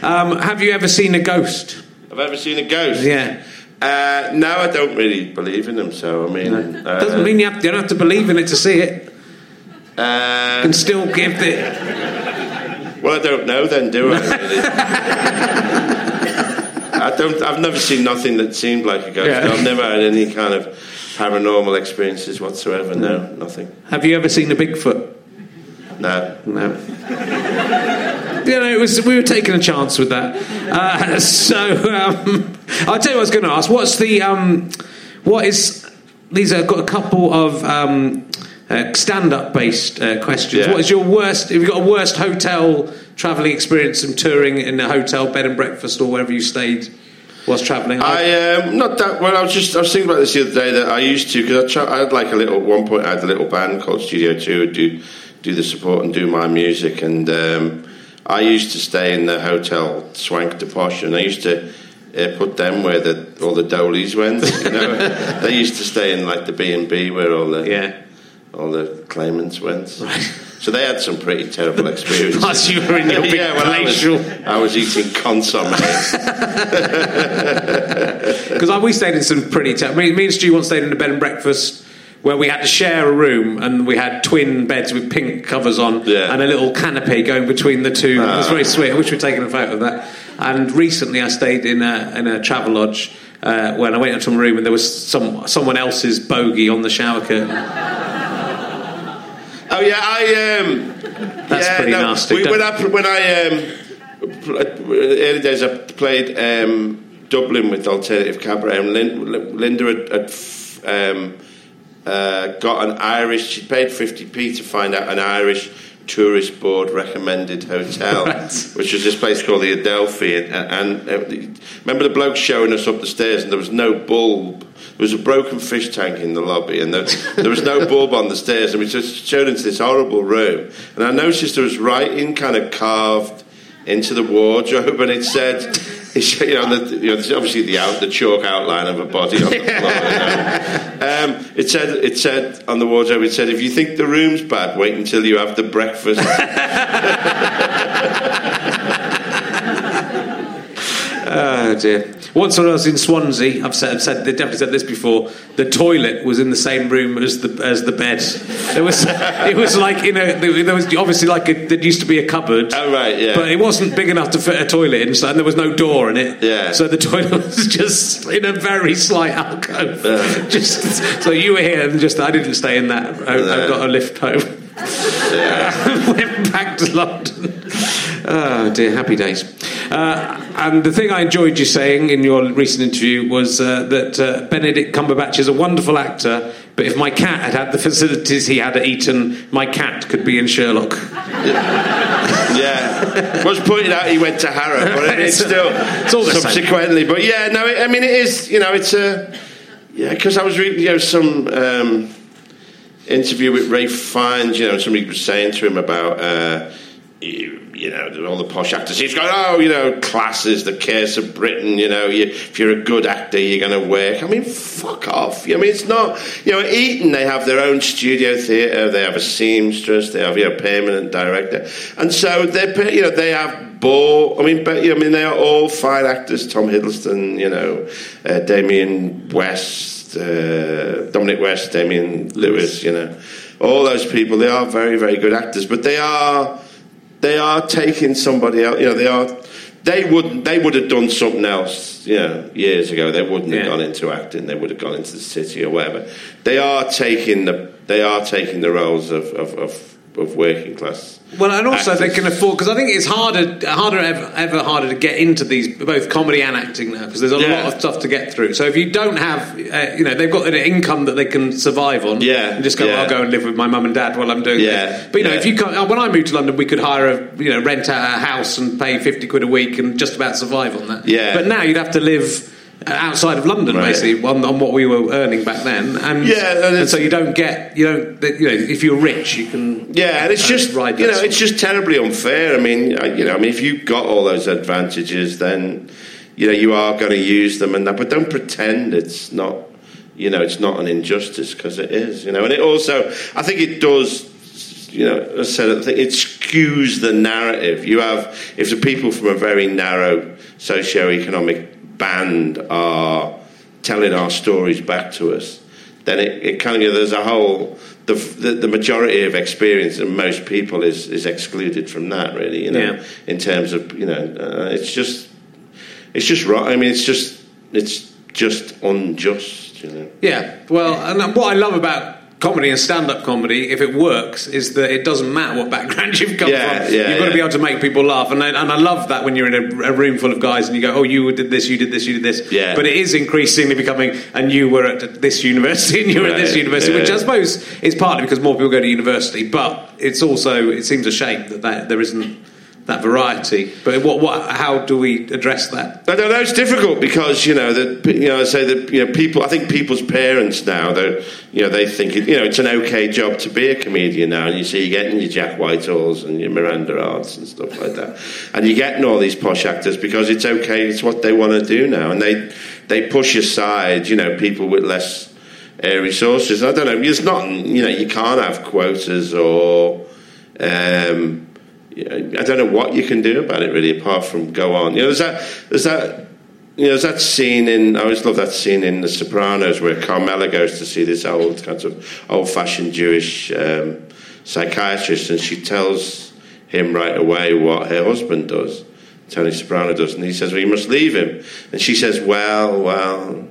um, have you ever seen a ghost? I've ever seen a ghost? Yeah. Uh, no, I don't really believe in them. So I mean, uh, Doesn't mean you have, you don't have to believe in it to see it. Uh, And still give it. well, I don't know. Then, do I? Really? I don't. I've never seen nothing that seemed like a ghost. Yeah. I've never had any kind of paranormal experiences whatsoever. No, nothing. Have you ever seen a Bigfoot? No. No. you know, it was we were taking a chance with that. Uh, so um, I'll tell you what I was going to ask. What's the um, what is these? I've got a couple of um, uh, stand-up based uh, questions. Yeah. What is your worst? Have you got a worst hotel travelling experience Some touring in a hotel bed and breakfast or wherever you stayed whilst travelling? I um, not that well. I was just I was thinking about this the other day that I used to because I, tra- I had like a little at one point I had a little band called Studio Two do do the support and do my music and um, I used to stay in the hotel Swank de Posh and I used to uh, put them where the all the dolies went. You know, they used to stay in like the B and B where all the yeah. all the claimants went. So they had some pretty terrible experiences. Whilst you were in your big yeah, well, I was, palatial- I was eating consomme. Because we stayed in some pretty. T- me, me and Stu once stayed in a bed and breakfast where we had to share a room and we had twin beds with pink covers on Yeah. and a little canopy going between the two. It was Ah. very sweet. I wish we'd taken a photo of that. And recently, I stayed in a in a travel lodge. Uh, when I went into my room and there was some someone else's bogey on the shower curtain. Oh yeah, I um. That's yeah, pretty no, nasty. We, when I when I um, early days, I played um, Dublin with Alternative Cabaret, and Lin- Linda had, had f- um, uh, got an Irish. She paid fifty p to find out an Irish tourist board recommended hotel, Right. which was this place called the Adelphi. And, and uh, remember the bloke showing us up the stairs, and there was no bulb. There was a broken fish tank in the lobby, and there, there was no bulb on the stairs. And we just showed into this horrible room, and I noticed there was writing kind of carved into the wardrobe, and it said, it said, you know, the, you know, there's obviously the out, the chalk outline of a body on the floor. You know. um, it said, it said on the wardrobe, it said, if you think the room's bad, wait until you have the breakfast. Oh dear. Once when I was in Swansea, I've said, I've said they definitely said this before. The toilet was in the same room as the as the bed. There was it was like you know there was obviously like a, there used to be a cupboard. Oh, right, yeah. But it wasn't big enough to fit a toilet inside, and there was no door in it. Yeah. So the toilet was just in a very slight alcove. Just so you were here and just I didn't stay in that. I, I got a lift home. Went back to London. Oh dear, happy days. Uh, and the thing I enjoyed you saying in your recent interview was uh, that uh, Benedict Cumberbatch is a wonderful actor, but if my cat had had the facilities he had at Eton, my cat could be in Sherlock. Yeah, was pointed out he went to Harrow, but it's still It's all the same. subsequently. But yeah, no, I mean it is. You know, it's a yeah because I was reading you know some um, interview with Ralph Fiennes. You know, somebody was saying to him about. Uh, you, know, all the posh actors. He's going, oh, you know, class is the curse of Britain. You know, you, if you're a good actor, you're going to work. I mean, fuck off. I mean, it's not. You know, Eton they have their own studio theatre. They have a seamstress. They have you know, permanent director, and so they, you know, they have ball. I mean, but I mean, they are all fine actors. Tom Hiddleston, you know, uh, Damien West, uh, Dominic West, Damian Lewis. You know, all those people. They are very, very good actors, but they are they are taking somebody out. You know, they are. They would they would have done something else, you know, years ago. They wouldn't have gone into acting. They would have gone into the city or whatever. They are taking the they are taking the roles of of, of, of working class. Well, and also they can afford because I think it's harder, harder ever, ever harder to get into these both comedy and acting now because there's a Yeah. lot of stuff to get through. So if you don't have, uh, you know, they've got an income that they can survive on. Yeah, and just go, yeah. I'll go and live with my mum and dad while I'm doing Yeah, this. But you know, yeah. if you can't, uh, when I moved to London, we could hire a, you know, rent out a house and pay fifty quid a week and just about survive on that. Yeah. But now you'd have to live. Outside of London, Right. basically, on, on what we were earning back then, and, Yeah, and and so you don't get, you don't, you know, if you're rich, you can, Yeah, and it's uh, just ride you know sort it's just terribly unfair. I mean, you know, I mean, if you've got all those advantages, then you know you are going to use them, and that. But don't pretend it's not. You know, it's not an injustice because it is. You know, and it also, I think it does. You know, I said, it skews the narrative. You have if the people from a very narrow socio-economic band are telling our stories back to us, then it, it kind of there's a whole the, the the majority of experience of most people is is excluded from that really you know Yeah. in terms of you know uh, it's just it's just right I mean it's just it's just unjust you know Yeah, well, and what I love about comedy and stand-up comedy, if it works, is that it doesn't matter what background you've come Yeah, from. yeah, you've got to be able to make people laugh, and I, and I love that when you're in a, a room full of guys and you go, "Oh, you did this, you did this, you did this." Yeah. But it is increasingly becoming, and you were at this university, and you were at this university, yeah. which I suppose is partly because more people go to university, but it's also it seems a shame that, that there isn't that variety. But what, what, how do we address that? I don't know. It's difficult because you know that you know I say that you know people. I think people's parents now you know they think it, you know it's an okay job to be a comedian now, and you see you're getting your Jack Whitehalls and your Miranda Harts and stuff like that, and you're getting all these posh actors because it's okay. It's what they want to do now, and they they push aside you know people with less uh, resources. I don't know. It's not you know you can't have quotas or. Um, I don't know what you can do about it really, apart from go on. You know, there's that, that, you know, that scene in. I always love that scene in The Sopranos where Carmela goes to see this old kind of old-fashioned Jewish um, psychiatrist, and she tells him right away what her husband does. Tony Soprano does, and he says, "Well, you must leave him." And she says, "Well, well."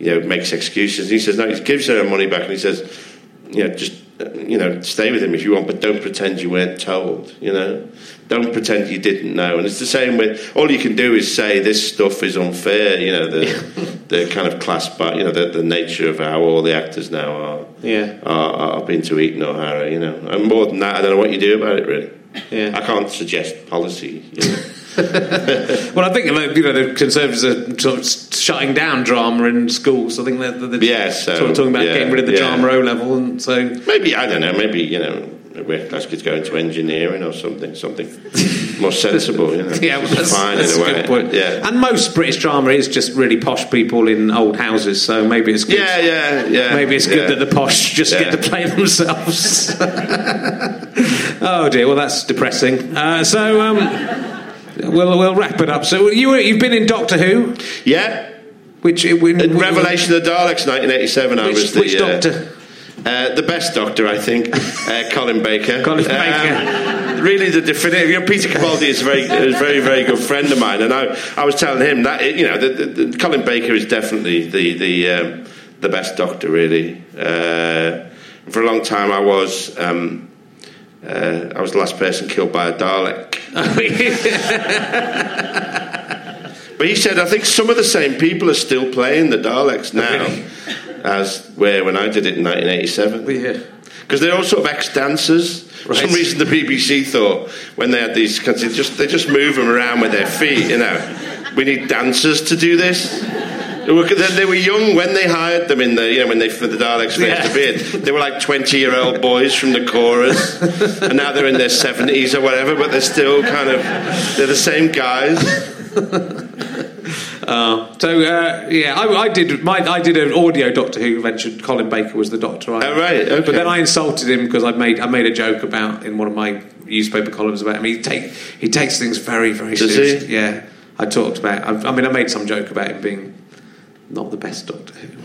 You know, makes excuses. And he says, "No." He gives her her money back, and he says, "You know, just you know, stay with him if you want, but don't pretend you weren't told. You know, don't pretend you didn't know." And it's the same with all you can do is say this stuff is unfair. You know, the the kind of class, but you know, the, the nature of how all the actors now are Yeah. are, are up into Eton or Harrow. You know, and more than that, I don't know what you do about it. Really, Yeah. I can't suggest policy. You know. Well, I think you know the Conservatives are sort of shutting down drama in schools. I think they're, they're Yeah, so, sort of talking about yeah, getting rid of the yeah. drama O level, and so Maybe I don't know. Maybe you know, working class kids go into engineering or something, something more sensible. You know, yeah, well, that's, fine that's in a way. good point. Yeah, and most British drama is just really posh people in old houses, so maybe it's good. yeah, yeah, yeah. Maybe it's good yeah. that the posh just Yeah. get to play themselves. oh dear, well that's depressing. Uh, so um, we'll we'll wrap it up. So you were, you've been in Doctor Who, yeah. which in, In Revelation of the Daleks, 1987. I was the which uh, Doctor? Uh, the best doctor, I think, uh, Colin Baker. Colin Um, Baker. Really, the definitive. You know, Peter Capaldi is a very, is very, very good friend of mine, and I, I was telling him that you know, the, the, the, Colin Baker is definitely the the um, the best doctor, really. Uh, for a long time, I was. Um, uh, I was the last person killed by a Dalek. But he said, I think some of the same people are still playing the Daleks now as were when I did it in 1987. yeah. Because they're all sort of ex-dancers. For some reason, the BBC thought when they had these, cause they just they just move them around with their feet. You know, we need dancers to do this. They were, they were young when they hired them in the, you know, when they for the Daleks first Yeah. appeared. They were like twenty-year-old boys from the chorus, and now they're in their seventies or whatever. But they're still kind of they're the same guys. So uh, yeah, I, I did my I did an audio Doctor Who adventure. Colin Baker was the Doctor. I, Oh, right, okay. But then I insulted him because I made I made a joke about in one of my newspaper columns about him. He take he takes things very very Does seriously. he? Yeah, I talked about. I, I mean, I made some joke about him being not the best Doctor Who.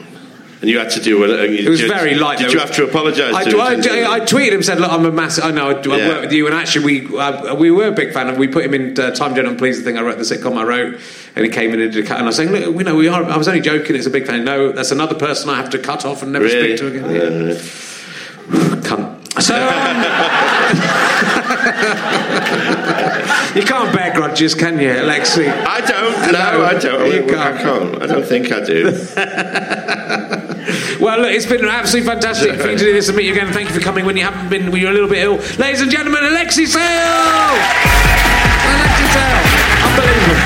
And you had to do it. It was very light. Did though. you have to apologise I, to I. I, I tweeted him said, "Look, I'm a massive. I know I, I Yeah. work with you." And actually, we uh, we were a big fan of. We put him in uh, Time Gentlemen Please, the thing I wrote, the sitcom I wrote, and he came in and did a cut. And I was saying, "Look, we know we are. I was only joking. It's a big fan. No, that's another person I have to cut off and never Really? speak to again." Yeah. Cunt. So um, you can't bear grudges, can you, Alexei? I don't. No, I don't. you I can't. can't. I don't think I do. Well, look, it's been absolutely fantastic for you to do this and meet you again. Thank you for coming when you haven't been, when you're a little bit ill. Ladies and gentlemen, Alexei Sayle! Alexei Sayle. Unbelievable.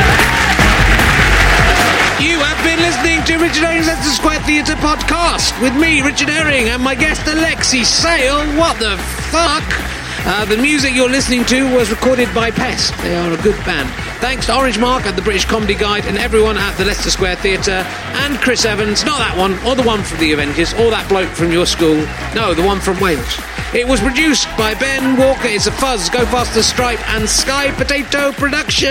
You have been listening to Richard Herring's Leicester Square Theatre podcast with me, Richard Herring, and my guest, Alexei Sayle. What the fuck? Uh, the music you're listening to was recorded by Pest. They are a good band. Thanks to Orange Mark at the British Comedy Guide and everyone at the Leicester Square Theatre and Chris Evans, not that one, or the one from the Avengers, or that bloke from your school. No, the one from Wales. It was produced by Ben Walker. It's a Fuzz, Go Faster Stripe, and Sky Potato Production.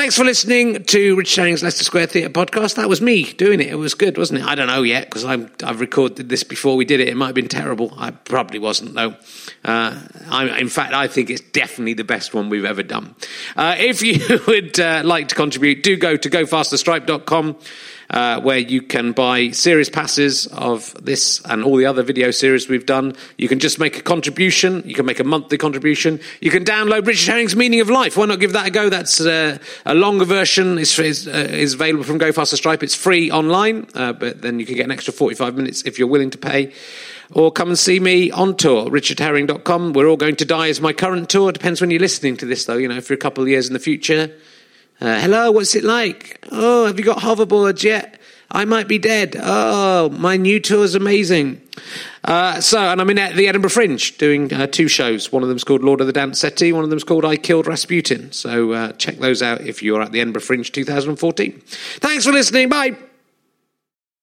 Thanks for listening to Rich Herring's Leicester Square Theatre podcast. That was me doing it. It was good, wasn't it? I don't know yet because I've recorded this before we did it. It might have been terrible. I probably wasn't though. Uh, I, in fact, I think it's definitely the best one we've ever done. Uh, if you would uh, like to contribute, do go to gofasterstripe.com. Uh, where you can buy series passes of this and all the other video series we've done. You can just make a contribution. You can make a monthly contribution. You can download Richard Herring's Meaning of Life. Why not give that a go? That's uh, a longer version. is is, uh, is available from Go Faster Stripe. It's free online, uh, but then you can get an extra 45 minutes if you're willing to pay. Or come and see me on tour, richardherring.com. We're all going to die is my current tour. Depends when you're listening to this, though. You know, for a couple of years in the future. Uh, hello, what's it like? Oh, have you got hoverboards yet? I might be dead. Oh, my new tour is amazing. Uh, so, and I'm in the Edinburgh Fringe doing uh, two shows. One of them's called Lord of the Dance Settee, one of them's called I Killed Rasputin. So, uh, check those out if you're at the Edinburgh Fringe 2014. Thanks for listening. Bye.